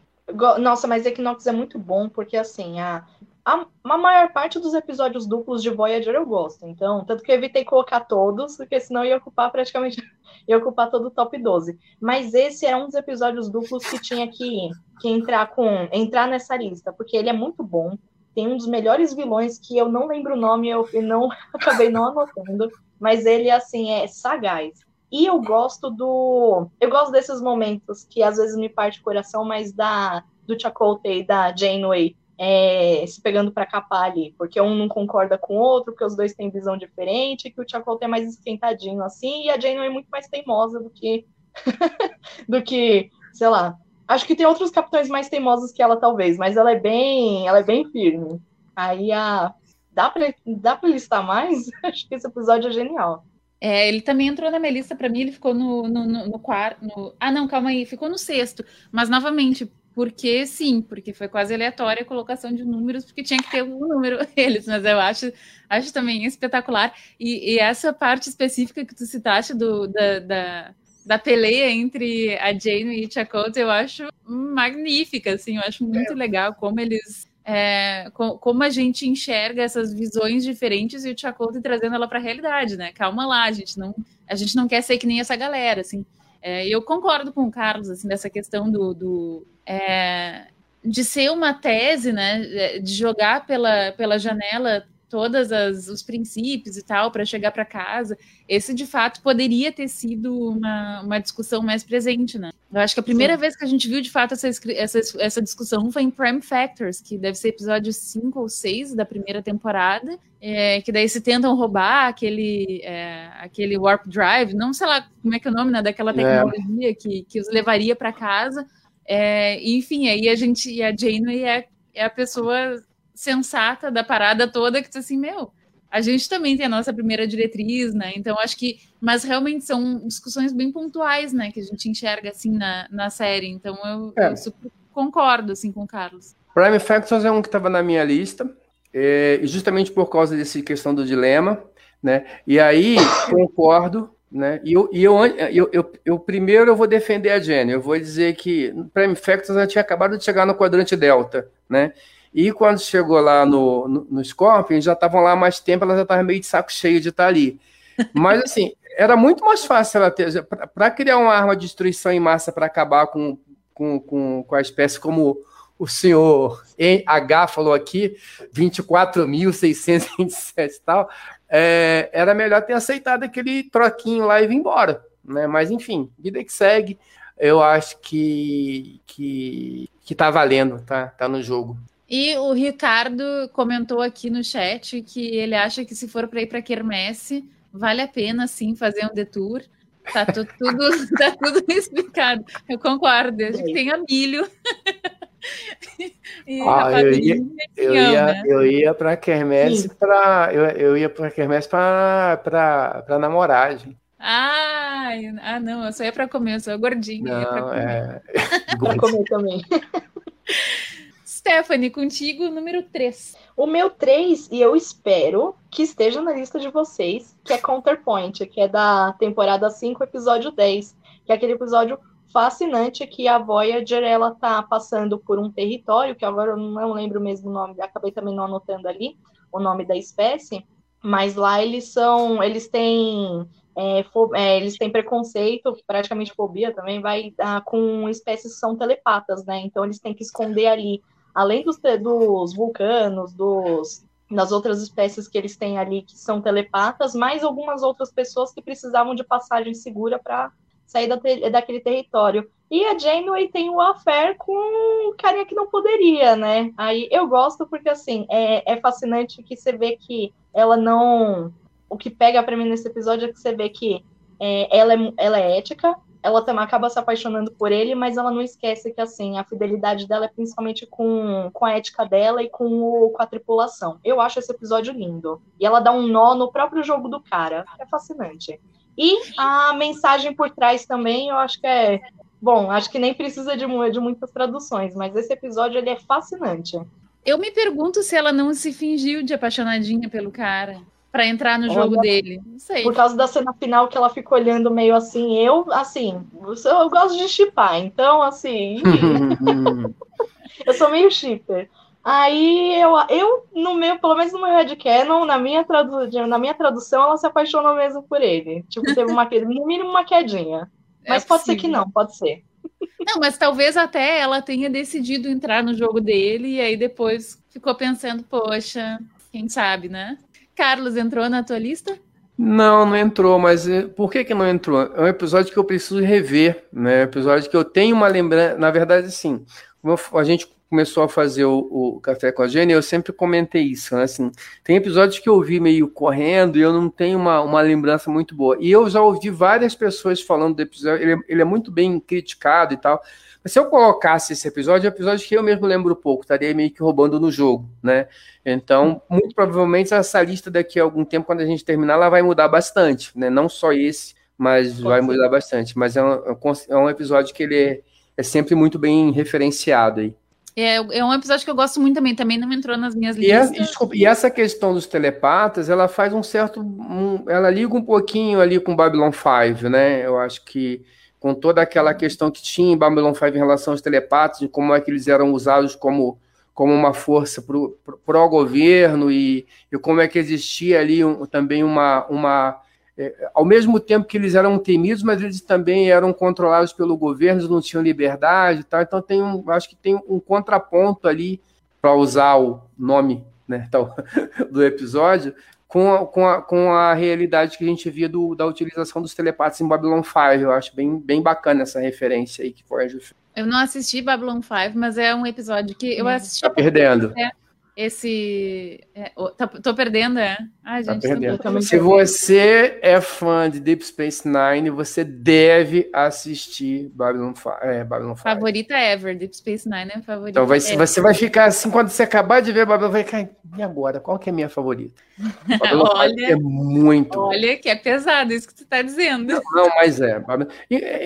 Nossa, mas Equinox é muito bom, porque assim, a, a, a maior parte dos episódios duplos de Voyager eu gosto. Então, tanto que eu evitei colocar todos, porque senão ia ocupar praticamente ia ocupar todo o top 12. Mas esse era um dos episódios duplos que tinha que, que entrar com entrar nessa lista, porque ele é muito bom. Tem um dos melhores vilões que eu não lembro o nome, eu não acabei não anotando, mas ele assim é sagaz. E eu gosto do. Eu gosto desses momentos que às vezes me parte o coração, mas da do Chakotay e da Janeway é, se pegando para capar ali, porque um não concorda com o outro, porque os dois têm visão diferente, que o Chakotay é mais esquentadinho assim, e a Janeway é muito mais teimosa do que. do que, sei lá. Acho que tem outros capitães mais teimosos que ela, talvez, mas ela é bem. Ela é bem firme. Aí a. Dá pra, dá pra listar mais? Acho que esse episódio é genial. É, ele também entrou na minha lista, pra mim ele ficou no, no, no, no quarto. No... Ah, não, calma aí, ficou no sexto. Mas novamente, porque sim, porque foi quase aleatória a colocação de números, porque tinha que ter um número eles, mas eu acho, acho também espetacular. E, e essa parte específica que tu citaste do, da, da, da peleia entre a Jane e Chakotay, eu acho magnífica, assim, eu acho muito legal como eles é, co- como a gente enxerga essas visões diferentes e o Chakotay trazendo ela para a realidade, né? Calma lá, a gente não, a gente não quer ser que nem essa galera, assim. É, eu concordo com o Carlos, assim, dessa questão do, do é, de ser uma tese, né? De jogar pela, pela janela todos os princípios e tal para chegar para casa. Esse de fato poderia ter sido uma, uma discussão mais presente, né? Eu acho que a primeira Sim. vez que a gente viu de fato essa, essa, essa discussão foi em Prime Factors, que deve ser episódio 5 ou 6 da primeira temporada, é, que daí se tentam roubar aquele, é, aquele Warp Drive, não sei lá como é que é o nome né, daquela tecnologia que, que os levaria para casa. É, enfim, aí a gente, e a Janeway é, é a pessoa sensata da parada toda que diz assim, meu, a gente também tem a nossa primeira diretriz, né? Então acho que, mas realmente são discussões bem pontuais, né? Que a gente enxerga assim na, na série. Então eu, É. eu super concordo assim com o Carlos. Prime Factors é um que estava na minha lista, é, justamente por causa dessa questão do dilema, né? E aí concordo, né? E eu, e eu, eu, eu, eu primeiro eu vou defender a Jenny. Eu vou dizer que Prime Factors ela tinha acabado de chegar no quadrante Delta, né? E quando chegou lá no, no, no Scorpion, já estavam lá mais tempo, ela já estava meio de saco cheio de estar ali. Mas assim, era muito mais fácil ela ter. Para criar uma arma de destruição em massa para acabar com, com, com, com a espécie como o senhor H falou aqui, 24.627 e tal, é, era melhor ter aceitado aquele troquinho lá e vir embora. Né? Mas, enfim, vida que segue, eu acho que, que, que tá valendo, tá, tá no jogo. E o Ricardo comentou aqui no chat que ele acha que se for para ir para Quermesse, vale a pena sim fazer um detour. Tá tu- tudo, tá tudo explicado. Eu concordo, desde que tenha milho. e Ah, eu ia- rapadinho e Eu ia, né? eu ia pra Quermesse para eu, eu ia pra Quermesse pra, pra namoragem. Ai, ah, não, eu só ia para comer, eu sou gordinha. ia pra Não, comer. é. Pra comer também. Stephanie, contigo, número 3. O meu 3, e eu espero que esteja na lista de vocês, que é Counterpoint, que é da temporada 5, episódio 10, que é aquele episódio fascinante que a Voyager ela tá passando por um território que agora eu não lembro mesmo o nome, acabei também não anotando ali o nome da espécie, mas lá eles são, eles têm é, é, eles têm preconceito, praticamente fobia também, vai ah, com espécies que são telepatas, né? Então eles têm que esconder ali, além dos, dos vulcanos, dos das outras espécies que eles têm ali que são telepatas, mais algumas outras pessoas que precisavam de passagem segura para sair da, daquele território. E a Janeway tem o affair com um carinha que não poderia, né? Aí eu gosto porque, assim, é, é fascinante que você vê que ela não... O que pega para mim nesse episódio é que você vê que é, ela, é, ela é ética, ela também acaba se apaixonando por ele, mas ela não esquece que, assim, a fidelidade dela é principalmente com, com a ética dela e com, o, com a tripulação. Eu acho esse episódio lindo. E ela dá um nó no próprio jogo do cara. É fascinante. E a mensagem por trás também, eu acho que é. Bom, acho que nem precisa de, de muitas traduções, mas esse episódio ele é fascinante. Eu me pergunto se ela não se fingiu de apaixonadinha pelo cara para entrar no jogo dele. Não sei. Por causa da cena final que ela fica olhando meio assim, eu, assim, eu gosto de chipar, então, assim. eu sou meio shipper. Aí eu, eu, no meu, pelo menos no meu headcanon, na minha, tradu na minha tradução, ela se apaixonou mesmo por ele. Tipo, teve uma, no mínimo uma quedinha. É mas é pode ser que não, pode ser. Não, mas talvez até ela tenha decidido entrar no jogo dele e aí depois ficou pensando, poxa, quem sabe, né? Carlos entrou na tua lista? Não, não entrou, mas eh, por que que não entrou? É um episódio que eu preciso rever, né? É um episódio que eu tenho uma lembrança, na verdade, sim. A gente começou a fazer o, o Café com a Jenny, eu sempre comentei isso, né? Assim, tem episódios que eu ouvi meio correndo e eu não tenho uma, uma lembrança muito boa. E eu já ouvi várias pessoas falando do episódio, ele, é, ele é muito bem criticado e tal. Mas se eu colocasse esse episódio, é um episódio que eu mesmo lembro pouco, estaria meio que roubando no jogo, né? Então, muito provavelmente essa lista daqui a algum tempo, quando a gente terminar, ela vai mudar bastante, né? Não só esse, mas Pode vai ser. mudar bastante. Mas é um, é um episódio que ele é, é sempre muito bem referenciado aí. É, é um episódio que eu gosto muito também, também não entrou nas minhas listas. E essa, desculpa, e essa questão dos telepatas, ela faz um certo. Um, ela liga um pouquinho ali com Babylon 5, né? Eu acho que com toda aquela questão que tinha em Babylon 5 em relação aos telepatas, de como é que eles eram usados como, como uma força para o governo e, e como é que existia ali um, também uma, uma é, ao mesmo tempo que eles eram temidos, mas eles também eram controlados pelo governo, não tinham liberdade, tal. Então tem um, acho que tem um contraponto ali para usar o nome né, tal, do episódio com a, com, a, com a realidade que a gente via do, da utilização dos telepatas em Babylon 5. Eu acho bem, bem bacana essa referência aí que foi Eu não assisti Babylon 5, mas é um episódio que eu hum, assisti. Tá perdendo. É esse. É, tá, tô perdendo, é? Ai, tá gente, tá perdendo. Se você é fã de Deep Space Nine, você deve assistir Babylon, é, Babylon 5. Favorita ever, Deep Space Nine é favorita. Então vai, você vai ficar assim, quando você acabar de ver Babylon, vai ficar. E agora? Qual que é a minha favorita? olha, é muito. Olha, que é pesado isso que você está dizendo. Não, não, mas é.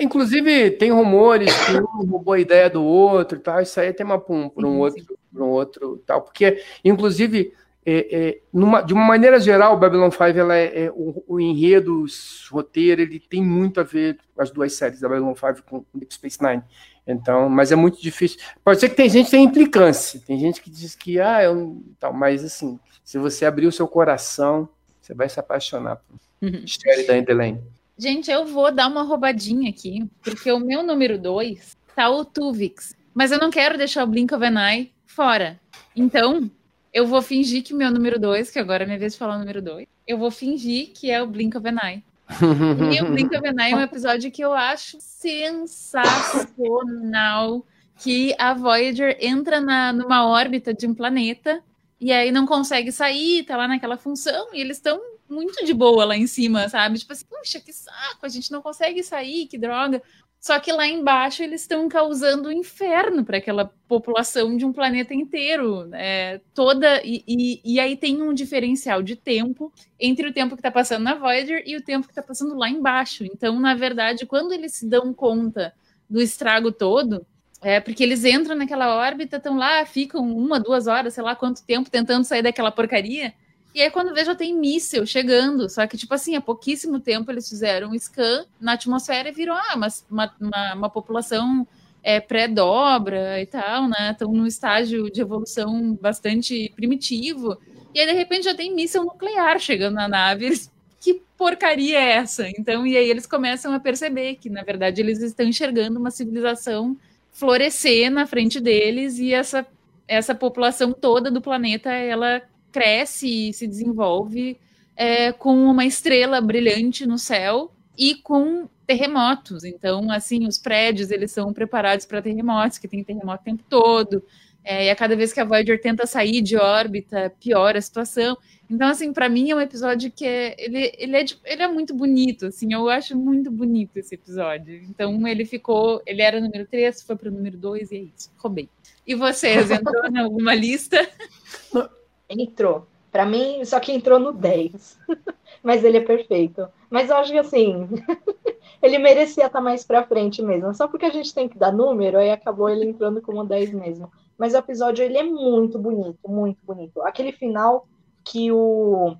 Inclusive, tem rumores que um roubou a ideia do outro e tal. Isso aí tem uma para um, um outro para um outro tal, porque, inclusive, é, é, numa, de uma maneira geral, o Babylon 5, ela é, é o, o, enredo, o roteiro, ele tem muito a ver as duas séries da Babylon 5 com Deep Space Nine. Então, mas é muito difícil. Pode ser que tem gente que tem implicância, tem gente que diz que, ah, eu, tal, mas assim, se você abrir o seu coração, você vai se apaixonar por uhum. história da Endelaine. Gente, eu vou dar uma roubadinha aqui, porque o meu número 2 tá o Tuvix, mas eu não quero deixar o Blink of an Eye fora. Então, eu vou fingir que o meu número 2, que agora é minha vez de falar o número 2, eu vou fingir que é o Blink of an Eye. e o Blink of an Eye é um episódio que eu acho sensacional. Que a Voyager entra na, numa órbita de um planeta e aí não consegue sair, tá lá naquela função, e eles estão muito de boa lá em cima, sabe? Tipo assim, puxa, que saco, a gente não consegue sair, que droga. Só que lá embaixo eles estão causando inferno para aquela população de um planeta inteiro. É, toda e, e, e, aí tem um diferencial de tempo entre o tempo que está passando na Voyager e o tempo que está passando lá embaixo. Então, na verdade, quando eles se dão conta do estrago todo, é porque eles entram naquela órbita, estão lá, ficam uma, duas horas, sei lá quanto tempo, tentando sair daquela porcaria. E aí, quando vê, já tem míssil chegando. Só que, tipo assim, há pouquíssimo tempo eles fizeram um scan na atmosfera e viram ah, uma, uma, uma população é, pré-dobra e tal, né? Estão num estágio de evolução bastante primitivo. E aí, de repente, já tem míssil nuclear chegando na nave. Eles, que porcaria é essa? Então, e aí eles começam a perceber que, na verdade, eles estão enxergando uma civilização florescer na frente deles e essa, essa população toda do planeta, ela cresce e se desenvolve é, com uma estrela brilhante no céu e com terremotos. Então, assim, os prédios eles são preparados para terremotos, que tem terremoto o tempo todo. É, e a cada vez que a Voyager tenta sair de órbita, piora a situação. Então, assim, para mim é um episódio que é, ele, ele, é, ele é muito bonito, assim, eu acho muito bonito esse episódio. Então, ele ficou, ele era número 3, foi para o número 2 e é isso, roubei. E vocês, entrou em alguma lista? Entrou. Para mim, só que entrou no 10. Mas ele é perfeito. Mas eu acho que assim, ele merecia estar mais para frente mesmo. Só porque a gente tem que dar número, aí acabou ele entrando como 10 mesmo. Mas o episódio ele é muito bonito, muito bonito. Aquele final que o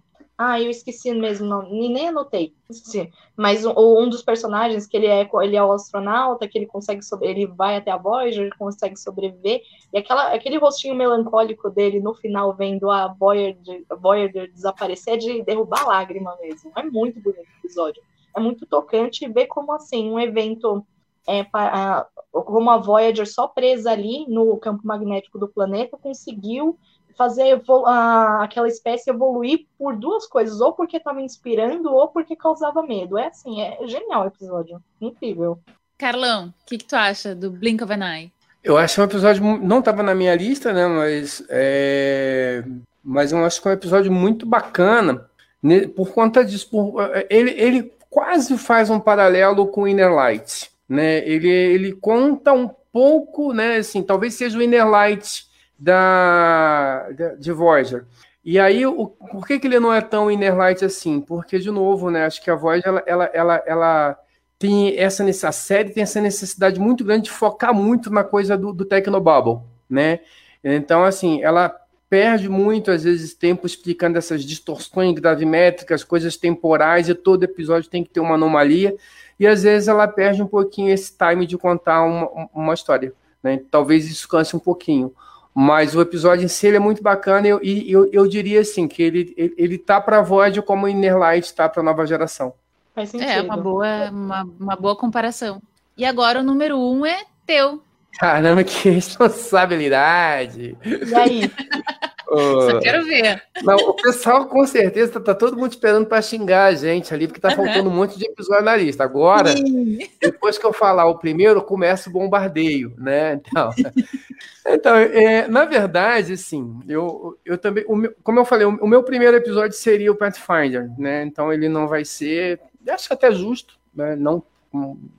ah, eu esqueci mesmo, não, nem anotei, esqueci. Mas um, um, dos personagens que ele é, ele é o astronauta, que ele consegue sobre, ele vai até a Voyager, consegue sobreviver, e aquela, aquele rostinho melancólico dele no final vendo a Voyager, a Voyager desaparecer é de derrubar lágrima mesmo. É muito bonito o episódio. É muito tocante ver como assim um evento é, para, como a Voyager só presa ali no campo magnético do planeta conseguiu fazer a, aquela espécie evoluir por duas coisas, ou porque estava inspirando, ou porque causava medo. É assim, é genial o episódio. Incrível. Carlão, o que, que, tu acha do Blink of an Eye? Eu acho um episódio. Não estava na minha lista, né? Mas. É, mas eu acho que é um episódio muito bacana. Né, por conta disso. Por, ele, ele quase faz um paralelo com Inner Light. Né? Ele, ele conta um pouco, né? Assim, talvez seja o Inner Light da, de Voyager. E aí, o, por que, que ele não é tão inner light assim? Porque, de novo, né, acho que a Voyager, ela, ela, ela, ela tem essa, a série tem essa necessidade muito grande de focar muito na coisa do, do Tecnobubble, né? Então, assim, ela perde muito, às vezes, tempo explicando essas distorções gravimétricas, coisas temporais, e todo episódio tem que ter uma anomalia, e às vezes ela perde um pouquinho esse time de contar uma, uma história, né? Talvez isso canse um pouquinho. Mas o episódio em si é muito bacana e eu, eu, eu, diria assim, que ele, ele, ele tá para Void como o Inner Light tá para nova geração. Faz sentido. É, uma boa, uma, uma boa comparação. E agora o número um é teu. Caramba, que responsabilidade! E aí? Só quero ver. Não, o pessoal com certeza tá, tá todo mundo esperando para xingar a gente ali, porque tá faltando um monte de episódio na lista. Agora, Sim. depois que eu falar o primeiro, começa o bombardeio, né? Então, então é, na verdade, assim, eu, eu também, meu, como eu falei, o, o meu primeiro episódio seria o Pathfinder, né? Então ele não vai ser, acho até justo, né? Não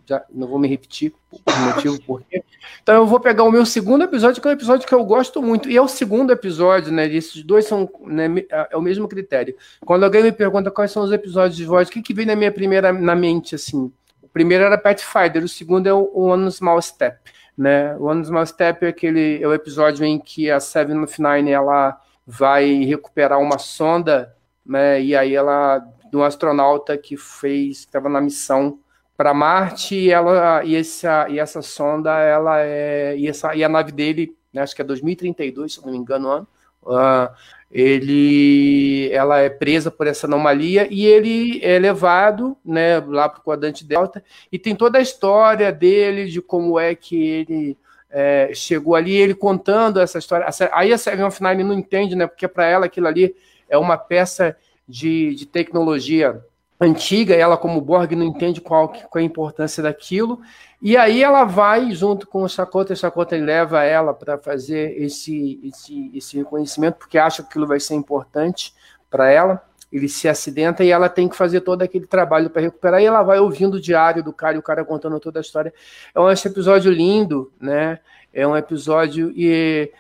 já não vou me repetir o motivo por quê. Então eu vou pegar o meu segundo episódio, que é um episódio que eu gosto muito, e é o segundo episódio, né? Esses dois são né, é o mesmo critério. Quando alguém me pergunta quais são os episódios de voz, o que, que vem na minha primeira na mente, assim? O primeiro era Pathfinder, o segundo é o One Small Step, né? O One Small Step é aquele é o episódio em que a Seven of Nine ela vai recuperar uma sonda, né? E aí ela de um astronauta que fez, estava na missão para Marte e ela e essa e essa sonda ela é e essa e a nave dele né, acho que é 2032 se não me engano ano uh, ele ela é presa por essa anomalia e ele é levado né lá para o quadrante delta e tem toda a história dele de como é que ele é, chegou ali ele contando essa história. Aí a Seven of Nine não entende né porque para ela aquilo ali é uma peça de, de tecnologia antiga, ela como Borg não entende qual, qual é a importância daquilo, e aí ela vai junto com o Chakota, o Chakota leva ela para fazer esse, esse, esse reconhecimento, porque acha que aquilo vai ser importante para ela, ele se acidenta e ela tem que fazer todo aquele trabalho para recuperar, e ela vai ouvindo o diário do cara, e o cara contando toda a história. É um episódio lindo, né? É um episódio e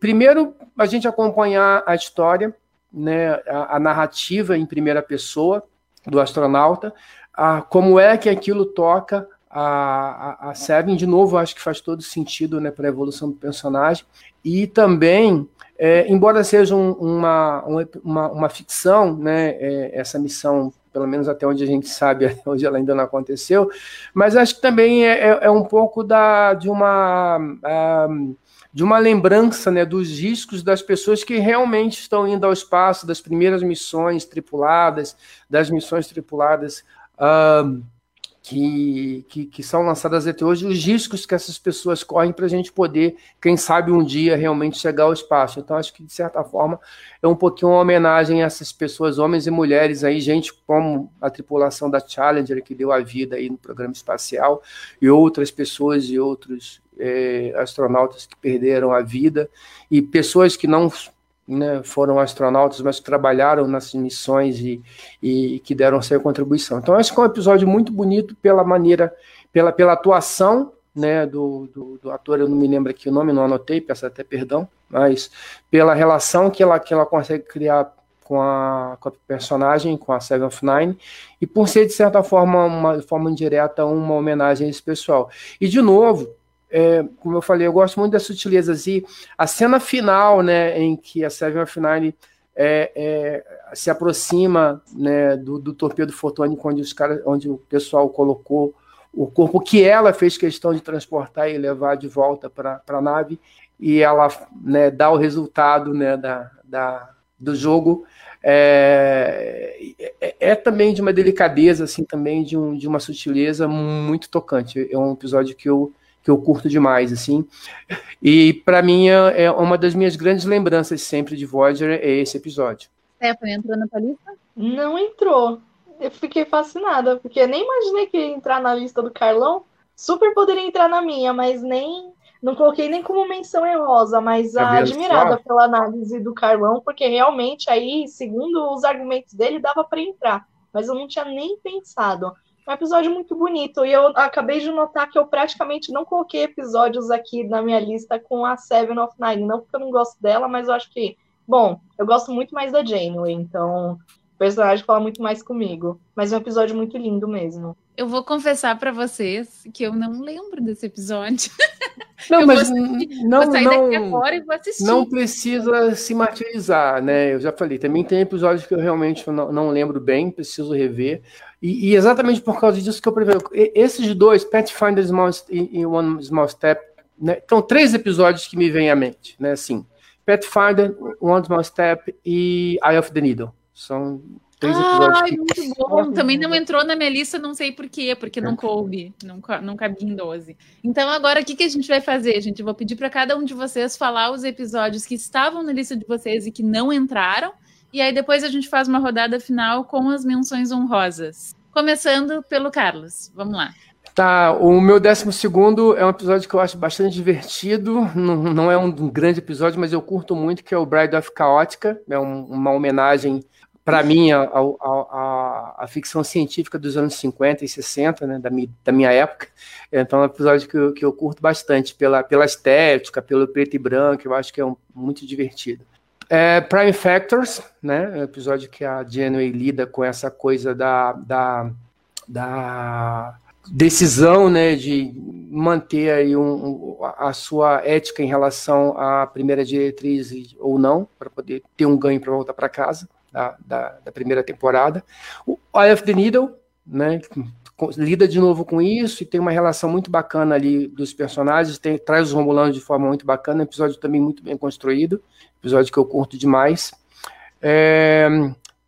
primeiro a gente acompanhar a história, né, a, a narrativa em primeira pessoa, do astronauta, a, como é que aquilo toca a, a, a Seven, de novo, acho que faz todo sentido né, para a evolução do personagem. E também, é, embora seja um, uma, uma, uma, ficção, né, é, essa missão, pelo menos até onde a gente sabe, hoje ela ainda não aconteceu, mas acho que também é, é, é um pouco da, de uma. Um, de uma lembrança né, dos riscos das pessoas que realmente estão indo ao espaço, das primeiras missões tripuladas, das missões tripuladas uh, que, que, que, são lançadas até hoje, os riscos que essas pessoas correm para a gente poder, quem sabe, um dia realmente chegar ao espaço. Então, acho que, de certa forma, é um pouquinho uma homenagem a essas pessoas, homens e mulheres, aí, gente como a tripulação da Challenger, que deu a vida aí no programa espacial, e outras pessoas e outros é, astronautas que perderam a vida e pessoas que não né, foram astronautas, mas que trabalharam nas missões e, e que deram sua contribuição. Então, que é um episódio muito bonito pela maneira, pela, pela atuação né, do, do, do, ator, eu não me lembro aqui o nome, não anotei, peço até perdão, mas pela relação que ela, que ela consegue criar com a, com a personagem, com a Seven of Nine, e por ser, de certa forma, uma forma indireta, uma homenagem a esse pessoal. E, de novo, é, como eu falei, eu gosto muito das sutilezas. E a cena final, né, em que a Seven Nine é, é, se aproxima né, do, do, torpedo fotônico, onde, os cara, onde o pessoal colocou o corpo que ela fez questão de transportar e levar de volta para a nave, e ela né, dá o resultado né, da, da, do jogo. É, é, é, também de uma delicadeza, assim, também de, um, de uma sutileza muito tocante. É um episódio que eu que eu curto demais, assim. E para mim é, é uma das minhas grandes lembranças sempre de Voyager é esse episódio. Stephanie entrou na tua lista? Não entrou. Eu fiquei fascinada, porque nem imaginei que ia entrar na lista do Carlão. Super poderia entrar na minha, mas nem não coloquei nem como menção honrosa, mas tá admirada pela análise do Carlão, porque realmente aí, segundo os argumentos dele, dava para entrar, mas eu não tinha nem pensado um episódio muito bonito. E eu acabei de notar que eu praticamente não coloquei episódios aqui na minha lista com a Seven of Nine. Não porque eu não gosto dela, mas eu acho que. Bom, eu gosto muito mais da Janeway, então o personagem fala muito mais comigo. Mas é um episódio muito lindo mesmo. Eu vou confessar para vocês que eu não lembro desse episódio. Não, eu mas vou, não, não, e. Não precisa se martirizar, né? Eu já falei, também tem episódios que eu realmente não, não lembro bem, preciso rever. E, e, exatamente por causa disso que eu prevejo. Esses dois, Pathfinder Small, e One Small Step, né? Então, três episódios que me vêm à mente, né? Assim, Pathfinder, One Small Step e Eye of the Needle. São três episódios. Ai, muito bom. Também não entrou na minha lista, não sei por quê, porque não coube, não, não cabia em 12. Então, agora, o que, que a gente vai fazer, gente? Eu vou pedir para cada um de vocês falar os episódios que estavam na lista de vocês e que não entraram. E aí, depois a gente faz uma rodada final com as menções honrosas. Começando pelo Carlos. Vamos lá. Tá, o meu décimo segundo é um episódio que eu acho bastante divertido. Não, não é um grande episódio, mas eu curto muito, que é o Bride of Chaotica. É um, uma homenagem para mim, a, a, a, a, ficção científica dos anos 50 e 60, né, da, minha, da minha época. Então, é um episódio que eu, que eu curto bastante pela, pela estética, pelo preto e branco, eu acho que é um, muito divertido. É, Prime Factors, né, é um episódio que a Janeway lida com essa coisa da, da, da decisão né, de manter aí um, a sua ética em relação à primeira diretriz ou não, para poder ter um ganho para voltar para casa da, da, da primeira temporada. O Eye of the Needle, né, lida de novo com isso e tem uma relação muito bacana ali dos personagens, tem, traz os Romulanos de forma muito bacana, episódio também muito bem construído, episódio que eu curto demais. É,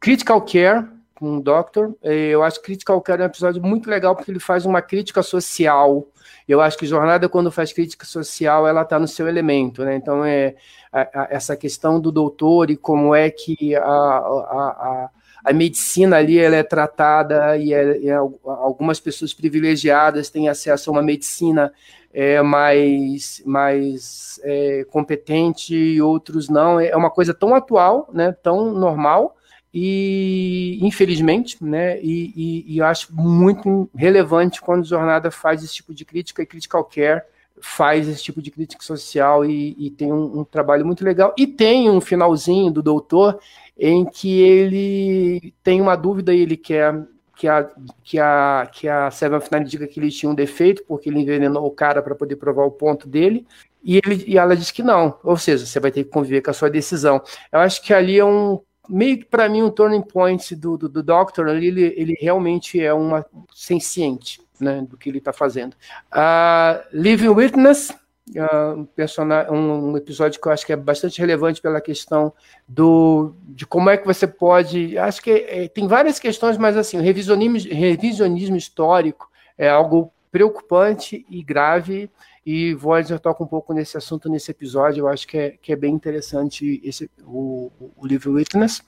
Critical Care, com o Doctor, é, eu acho Critical Care é um episódio muito legal porque ele faz uma crítica social eu acho que jornada, quando faz crítica social, ela está no seu elemento, né? Então, é a, a, essa questão do doutor e como é que a, a, a medicina ali ela é tratada e, é, é, algumas pessoas privilegiadas têm acesso a uma medicina é, mais, mais é, competente e outros não. É uma coisa tão atual, né, tão normal, e infelizmente, né, e, e, e, eu acho muito relevante quando a jornada faz esse tipo de crítica e Critical Care faz esse tipo de crítica social e, e tem um, um, trabalho muito legal. E tem um finalzinho do doutor em que ele tem uma dúvida e ele quer que a, que a, que a Seven of Nine diga que ele tinha um defeito, porque ele envenenou o cara para poder provar o ponto dele, e, ele, e ela diz que não, ou seja, você vai ter que conviver com a sua decisão. Eu acho que ali é um, meio que para mim, um turning point do, do, do Doctor, ali ele, ele realmente é uma senciente né, do que ele está fazendo. Uh, Living Witness, uh, um, um, episódio que eu acho que é bastante relevante pela questão do, de como é que você pode. Acho que é, tem várias questões, mas assim, o revisionismo, revisionismo histórico é algo preocupante e grave. E Voyager toca um pouco nesse assunto nesse episódio. Eu acho que é, que é bem interessante esse, o, o livro Witness.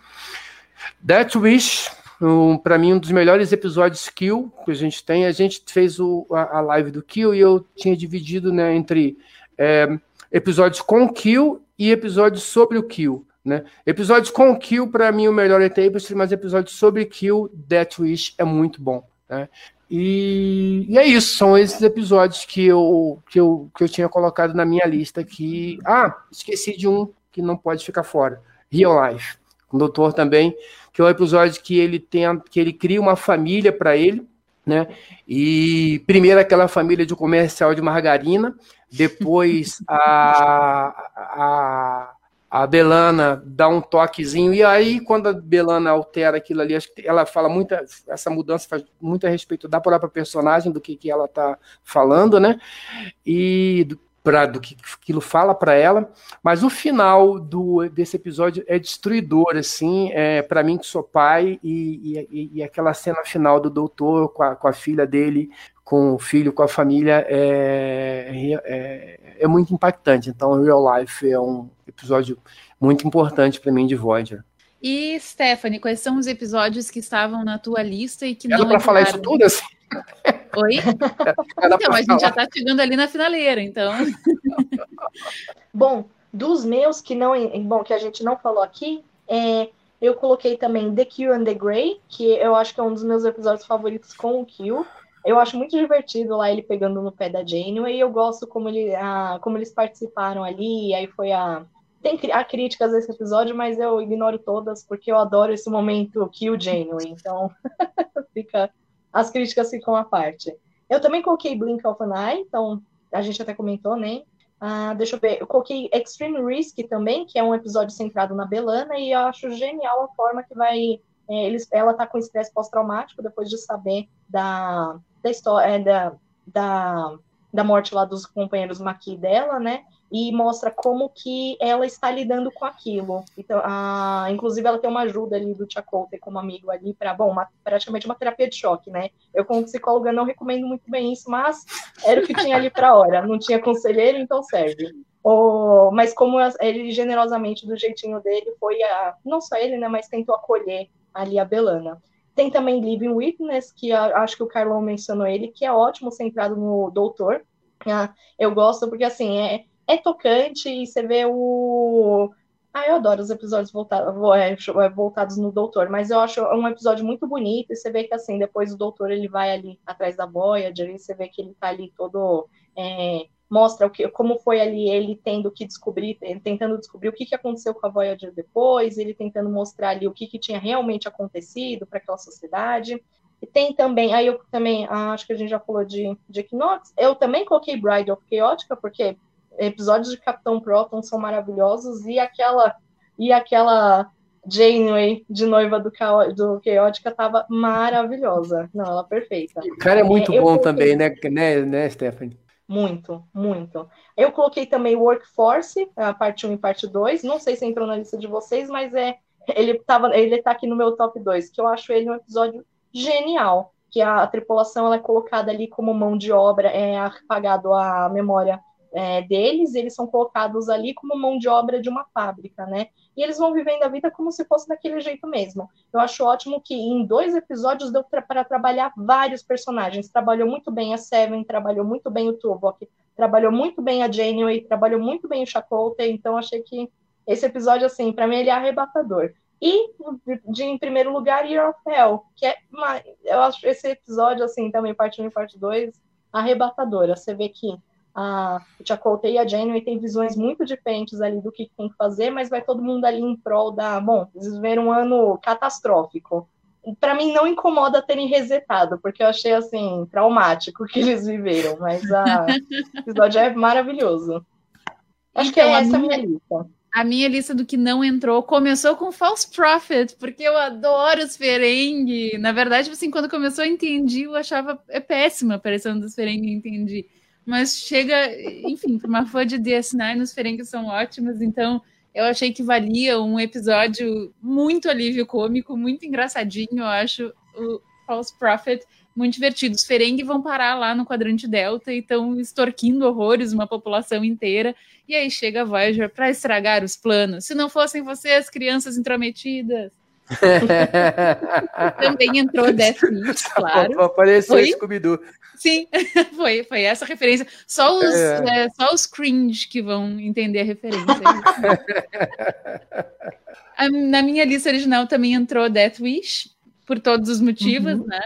That Wish, um, para mim, um dos melhores episódios Kill que a gente tem. A gente fez o, a, a live do Kill e eu tinha dividido né, entre é, episódios com Kill e episódios sobre o Kill. Né? Episódios com Kill, para mim, o melhor é Tapestry, mas episódios sobre Kill, Death Wish é muito bom. Né? E, e, é isso, são esses episódios que eu, que, eu, que eu tinha colocado na minha lista que. Ah, esqueci de um que não pode ficar fora. Real Life. Com o doutor também, que é um episódio que ele tem, que ele cria uma família para ele, né? E primeiro aquela família de comercial de margarina, depois a, a, a Belana dá um toquezinho, e aí, quando a Belana altera aquilo ali, acho que ela fala muita. Essa mudança faz muito a respeito da própria personagem, do que, que ela está falando, né? E do, pra, do que aquilo fala para ela. Mas o final do, desse episódio é destruidor, assim, é, para mim que sou pai, e, e, e, aquela cena final do doutor com a, com a filha dele com o filho, com a família, é, é, é, muito impactante. Então, Real Life é um episódio muito importante para mim de Voyager. E, Stephanie, quais são os episódios que estavam na tua lista e que Era não. para falar isso tudo assim? Oi? então, a gente já está chegando ali na finaleira, então. Bom, dos meus que não, bom, que a gente não falou aqui, é, eu coloquei também The Q and the Grey, que eu acho que é um dos meus episódios favoritos com o Q. Eu acho muito divertido lá ele pegando no pé da Janeway e eu gosto como, ele, a, como eles participaram ali, e aí foi a... Tem há críticas desse episódio, mas eu ignoro todas, porque eu adoro esse momento Kill Janeway, então fica, as críticas ficam à parte. Eu também coloquei Blink of an Eye, então a gente até comentou, né? Ah, deixa eu ver, eu coloquei Extreme Risk também, que é um episódio centrado na Belana, e eu acho genial a forma que vai. É, eles, ela tá com estresse pós-traumático depois de saber da, da história é, da, da, da morte lá dos companheiros Maqui dela, né? E mostra como que ela está lidando com aquilo. Então, a, inclusive, ela tem uma ajuda ali do Chakotay como amigo ali para, bom, uma, praticamente uma terapia de choque, né? Eu, como psicóloga, não recomendo muito bem isso, mas era o que tinha ali para hora. Não tinha conselheiro, então serve. Oh, mas como ele generosamente, do jeitinho dele, foi a. Não só ele, né? Mas tentou acolher ali a Belana. Tem também Living Witness, que acho que o Carlão mencionou ele, que é ótimo, centrado no doutor. Ah, eu gosto porque, assim, é, é tocante e você vê o... Ah, eu adoro os episódios voltados, é, é, voltados no doutor, mas eu acho um episódio muito bonito e você vê que, assim, depois o doutor, ele vai ali atrás da Voyager e você vê que ele tá ali todo... É, mostra o que, como foi ali ele tendo que descobrir, tentando descobrir o que, que aconteceu com a Voyager depois, ele tentando mostrar ali o que, que tinha realmente acontecido para aquela sociedade. E tem também, aí eu também, ah, acho que a gente já falou de, de Equinox, eu também coloquei Bride of Chaotica, porque episódios de Capitão Proton são maravilhosos, e aquela, e aquela Janeway de noiva do, do Chaotica tava maravilhosa. Não, ela é perfeita. O cara é muito é, bom coloquei... também, né, né, né, Stephanie? Muito, muito. Eu coloquei também Workforce, a parte 1 e parte 2. Não sei se entrou na lista de vocês, mas é ele tava, ele tá aqui no meu top 2, que eu acho ele um episódio genial, que a, a tripulação ela é colocada ali como mão de obra, é apagado a memória é, deles, eles são colocados ali como mão de obra de uma fábrica, né? E eles vão vivendo a vida como se fosse daquele jeito mesmo. Eu acho ótimo que em dois episódios deu para trabalhar vários personagens. Trabalhou muito bem a Seven, trabalhou muito bem o Tuvok, trabalhou muito bem a Janeway, trabalhou muito bem o Chakotay, então achei que esse episódio, assim, para mim ele é arrebatador. E, de, em primeiro lugar, Year of Hell, que é uma, eu acho esse episódio, assim, também parte 1 e parte 2, arrebatadora. Você vê que a Chakotay e a Janeway têm visões muito diferentes ali do que tem que fazer, mas vai todo mundo ali em prol da. Bom, eles viveram um ano catastrófico. para mim não incomoda terem resetado, porque eu achei assim traumático o que eles viveram, mas a, o episódio é maravilhoso. Acho que Então, é a essa a minha- minha lista. A minha lista do que não entrou começou com False Prophet, porque eu adoro os Ferengue. Na verdade, assim, quando começou eu entendi, eu achava é péssima a aparição dos Ferengue, eu entendi. Mas chega, enfim, para uma fã de DS9, os Ferengue são ótimos, então eu achei que valia um episódio muito alívio cômico, muito engraçadinho, eu acho o False Prophet muito divertido. Os Ferengue vão parar lá no quadrante Delta e estão extorquindo horrores uma população inteira. E aí chega a Voyager para estragar os planos. Se não fossem vocês, crianças intrometidas. Também entrou Death Wish, claro. Apareceu Oi? Scooby-Doo. Sim, foi, foi essa referência. Só os, É. é, só os cringe que vão entender a referência. Na minha lista original também entrou Death Wish, por todos os motivos, Uhum. né?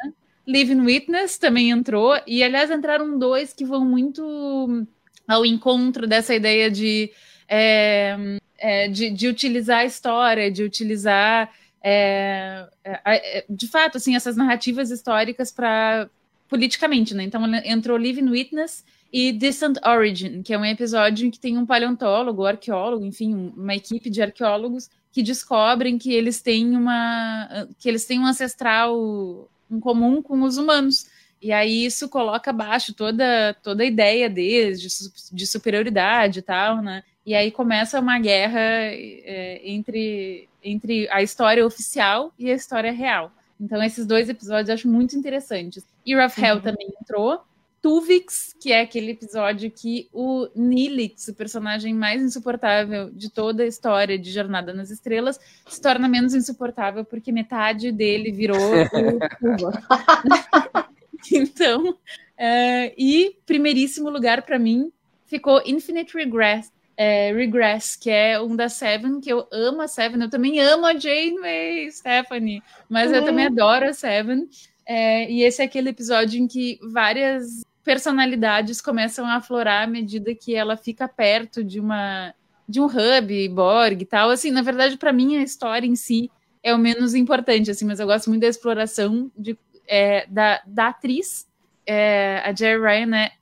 Living Witness também entrou, e aliás entraram dois que vão muito ao encontro dessa ideia de, é, é, de, de utilizar a história, de utilizar, é, é, é, de fato, assim, essas narrativas históricas para politicamente, né? Então entrou Living Witness e Distant Origin, que é um episódio em que tem um paleontólogo, arqueólogo, enfim, um- uma equipe de arqueólogos que descobrem que eles têm uma que eles têm um ancestral em comum com os humanos. E aí isso coloca abaixo toda toda a ideia deles de, de superioridade e tal, né? E aí começa uma guerra é, entre entre a história oficial e a história real. Então esses dois episódios eu acho muito interessantes. Of Hell Uhum. também entrou. Tuvix, que é aquele episódio que o Nilix, o personagem mais insuportável de toda a história de Jornada nas Estrelas, se torna menos insuportável porque metade dele virou o então, é, e primeiríssimo lugar para mim ficou Infinite Regress, é, Regress, que é um da Seven, que eu amo a Seven, eu também amo a Janeway, Stephanie, mas eu Uhum. também adoro a Seven. É, e esse é aquele episódio em que várias personalidades começam a aflorar à medida que ela fica perto de uma de um hub, Borg e tal. Assim, na verdade, para mim a história em si é o menos importante, assim, mas eu gosto muito da exploração de, é, da, da atriz. É, a Jerry Ryan é,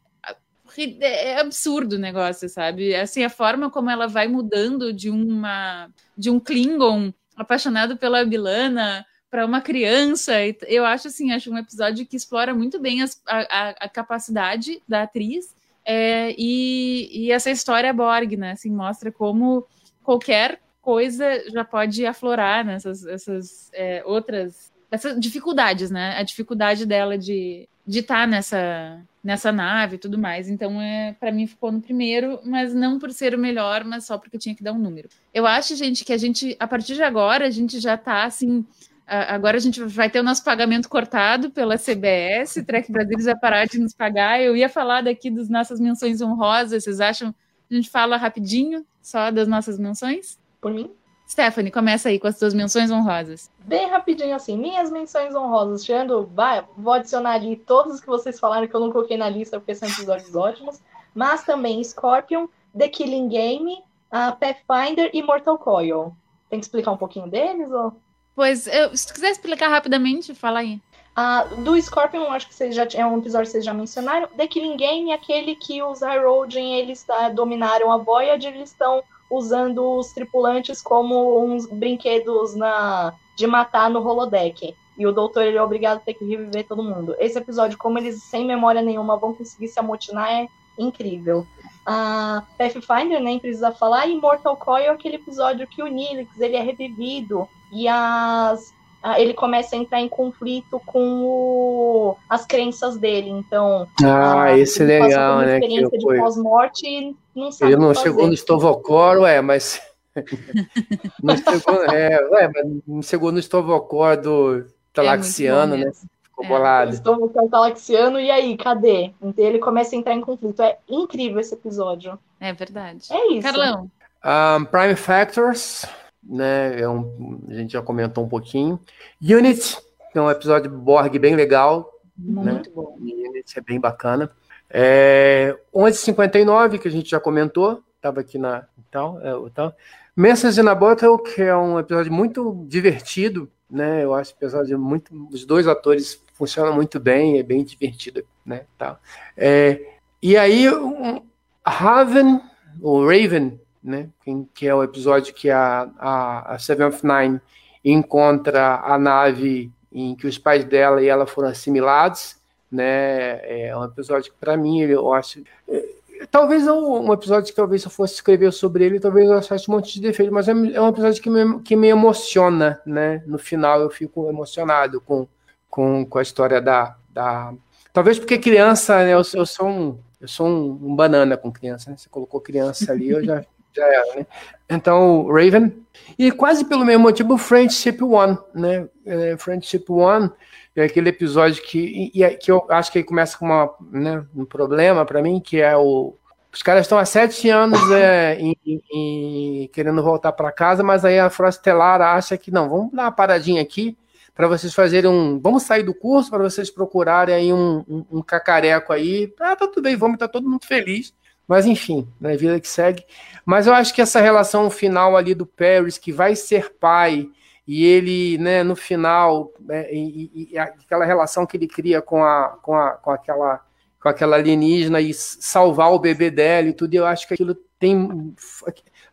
é absurdo o negócio, sabe? Assim, a forma como ela vai mudando de uma de um Klingon apaixonado pela Bilana para uma criança. Eu acho assim, acho um episódio que explora muito bem as- a, a- capacidade da atriz é, e, e essa história Borg, né? Assim, mostra como qualquer coisa já pode aflorar nessas essas, é, outras essas dificuldades, né? A dificuldade dela de de estar nessa nessa nave e tudo mais. Então, é, para mim ficou no primeiro, mas não por ser o melhor, mas só porque tinha que dar um número. Eu acho, gente, que a gente a partir de agora a gente já tá assim Agora a gente vai ter o nosso pagamento cortado pela CBS, Trek Brasil vai parar de nos pagar. Eu ia falar daqui das nossas menções honrosas, vocês acham? A gente fala rapidinho só das nossas menções? Por mim, Stephanie, começa aí com as suas menções honrosas. bem rapidinho assim, minhas menções honrosas, tirando, vai, vou adicionar ali todos os que vocês falaram que eu não coloquei na lista porque são episódios ótimos, mas também Scorpion, The Killing Game, a Pathfinder e Mortal Coil. Tem que explicar um pouquinho deles? Ou... Pois, eu- se tu quiser explicar rapidamente, fala aí. Ah, do Scorpion, acho que vocês já é um episódio que vocês já mencionaram. The Killing Game é aquele que os Harrodin, eles ah, dominaram a Voyager, eles estão usando os tripulantes como uns brinquedos na de matar no holodeck. E o doutor ele é obrigado a ter que reviver todo mundo. Esse episódio, como eles sem memória nenhuma vão conseguir se amotinar, é incrível. A Pathfinder nem precisa falar, e Mortal Coil é aquele episódio que o Nilix ele é revivido e as ele começa a entrar em conflito com o- as crenças dele. Então, Ah, ah, esse é legal, uma né? Que experiência de foi. pós-morte não sabe Ele não que chegou no Estovocor, ué, mas. não chegou, é, ué, mas não chegou no Estovocor do Talaxiano, É bom né? mesmo. Ficou É. bolado. Estou no Galaxiano, e aí, cadê? Então ele começa a entrar em conflito. É incrível esse episódio. É verdade. É isso. Carlão, Um, Prime Factors, né? É um, a gente já comentou um pouquinho. Unit, que é um episódio Borg bem legal. muito bom. Unit é bem bacana. É, 1159, que a gente já comentou, estava aqui na. Então, é, o tal. Message in a Bottle, que é um episódio muito divertido, né? Eu acho o episódio muito. Os dois atores funcionam muito bem, é bem divertido, né? Tá. É, e aí, um, Raven, ou Raven, né? Que é o episódio que a, a, a of Nine encontra a nave em que os pais dela e ela foram assimilados, né? É um episódio que, para mim, eu acho. É, talvez um, episódio que talvez se eu fosse escrever sobre ele, talvez eu achasse um monte de defeitos, mas é, é, um episódio que me, que me emociona, né? No final eu fico emocionado com, com, com a história da, da. Talvez porque criança, né? Eu, eu sou um. Eu sou um, um banana com criança, né? Você colocou criança ali, eu já já era, né? Então, Raven. E quase pelo mesmo motivo, Friendship One, né? É, Friendship One é aquele episódio que, e, que eu acho que começa com uma, né, um problema para mim, que é o. Os caras estão há sete anos é, em, em, querendo voltar para casa, mas aí a Frostelar acha que não, vamos dar uma paradinha aqui para vocês fazerem um. Vamos sair do curso para vocês procurarem aí um, um, um, cacareco aí. Ah, tá tudo bem, vamos, tá todo mundo feliz. Mas enfim, né, vida que segue. Mas eu acho que essa relação final ali do Paris, que vai ser pai, e ele, né, no final, né, e, e, aquela relação que ele cria com, a, com, a, com, aquela, com aquela alienígena e salvar o bebê dela e tudo, eu acho que aquilo tem.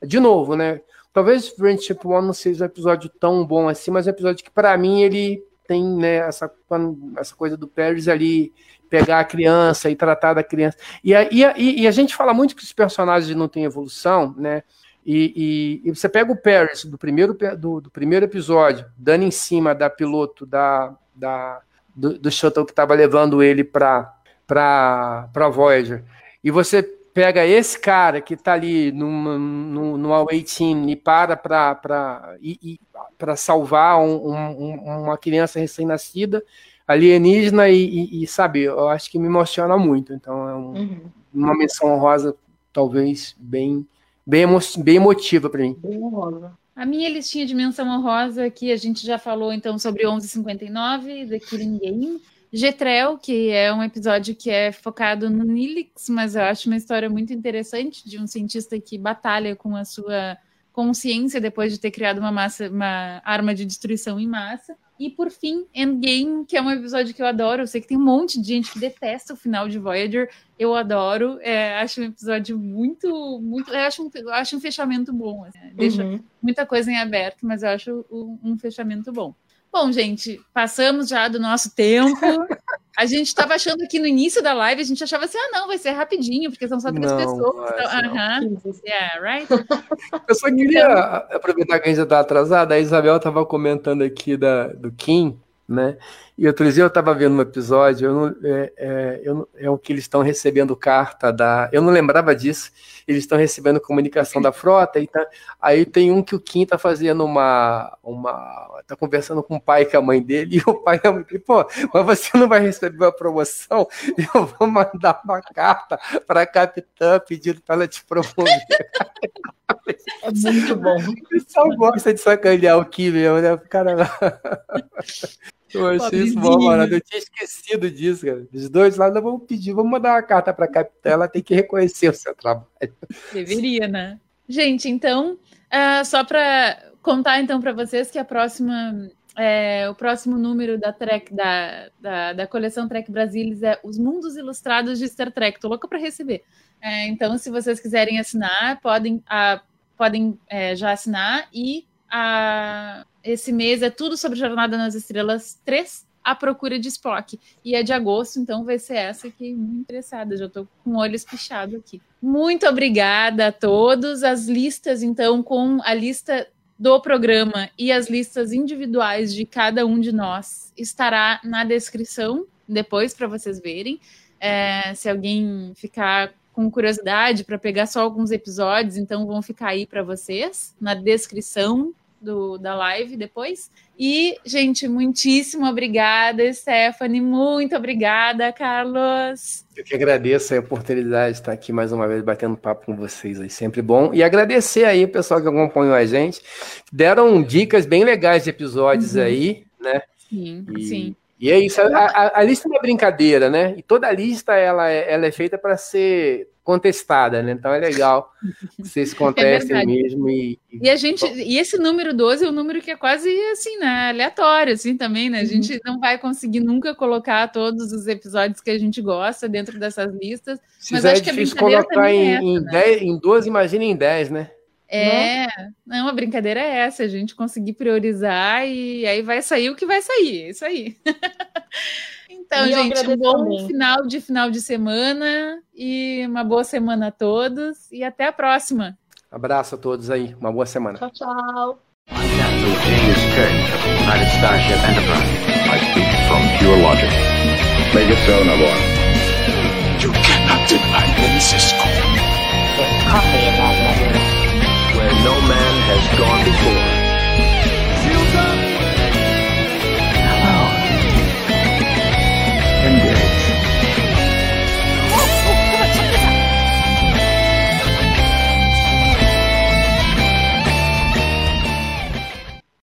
De novo, né? Talvez Friendship One não seja um episódio tão bom assim, mas é um episódio que, para mim, ele tem né, essa, essa coisa do Paris ali pegar a criança e tratar da criança. E a, e a, e a gente fala muito que os personagens não têm evolução, né? E, e, e, você pega o Paris do primeiro, do, do, primeiro episódio, dando em cima da piloto da, da, do, do shuttle que estava levando ele para para Voyager, e você pega esse cara que está ali no, no, no away team e para para salvar um, um, uma criança recém-nascida, alienígena e, e, e, sabe, eu acho que me emociona muito. Então é um, uhum. uma menção honrosa, talvez, bem, bem, emo bem emotiva para mim. Bem honrosa. A minha listinha de menção honrosa aqui, a gente já falou então sobre 1159, The Killing Game. Getrel, que é um episódio que é focado no Nilix, mas eu acho uma história muito interessante de um cientista que batalha com a sua consciência depois de ter criado uma, massa, uma arma de destruição em massa. E por fim, Endgame, que é um episódio que eu adoro. Eu sei que tem um monte de gente que detesta o final de Voyager. Eu adoro. É, acho um episódio muito, muito. Eu acho um, eu acho um fechamento bom. Assim, né? Deixa uhum. muita coisa em aberto, mas eu acho um, um fechamento bom. Bom, gente, passamos já do nosso tempo. A gente estava achando que no início da live, a gente achava assim, ah, não, vai ser rapidinho, porque são só três não, pessoas. Então, uh -huh. yeah, right? Eu só queria então... aproveitar que a gente está atrasada, a Isabel estava comentando aqui da, do Kim, né? E outro dia eu estava vendo um episódio, eu não, é, é, eu é o que eles estão recebendo carta da. Eu não lembrava disso. Eles estão recebendo comunicação da frota, e tá, aí tem um que o Kim está fazendo uma. uma tá conversando com o pai e com a mãe dele, e o pai e a mãe dele, pô, mas você não vai receber uma promoção, eu vou mandar uma carta para a capitã pedindo para ela te promover. É muito bom. O pessoal gosta de sacanear o Kim mesmo, né? O cara. Eu achei isso bom, mano. Eu tinha esquecido disso, cara. Os dois lá vamos pedir, vamos mandar uma carta para a capitã, ela tem que reconhecer o seu trabalho. Deveria, né? Gente, então, uh, só para contar então para vocês que a próxima, é, o próximo número da Trek da, da, da, coleção Trek Brasilis é Os Mundos Ilustrados de Star Trek. Tô louca para receber. É, então, se vocês quiserem assinar, podem, uh, podem é, já assinar e a, esse mês é tudo sobre Jornada nas Estrelas 3, A Procura de Spock. E é de agosto, então vai ser essa que muito interessada. Já estou com o olho espichado aqui. Muito obrigada a todos. As listas, então, com a lista do programa e as listas individuais de cada um de nós estará na descrição depois para vocês verem. É, se alguém ficar com curiosidade para pegar só alguns episódios, então vão ficar aí para vocês na descrição do, da live depois. E, gente, muitíssimo obrigada, Stephanie. Muito obrigada, Carlos. Eu que agradeço a oportunidade de estar aqui mais uma vez batendo papo com vocês aí, sempre bom. E agradecer aí o pessoal que acompanhou a gente. Deram dicas bem legais de episódios uhum. aí, né? Sim, e, sim. E é isso, a, a, a lista é uma brincadeira, né? E toda lista ela é, ela é feita para ser contestada, né? Então é legal que vocês contestem É mesmo e, e- E a gente, e esse número 12 é um número que é quase assim, né, aleatório assim também, né? A gente não vai conseguir nunca colocar todos os episódios que a gente gosta dentro dessas listas. se mas fizer acho é que a difícil colocar também em, é essa, em, né? 10, em 12, imagina em 10, né? É, não, a brincadeira é essa, a gente conseguir priorizar e aí vai sair o que vai sair, é isso aí. então, E gente, um bom também. final de final de semana e uma boa semana a todos e até a próxima. Abraço a todos aí, uma boa semana. Tchau, tchau. You cannot deny me, Cisco. No man has gone before.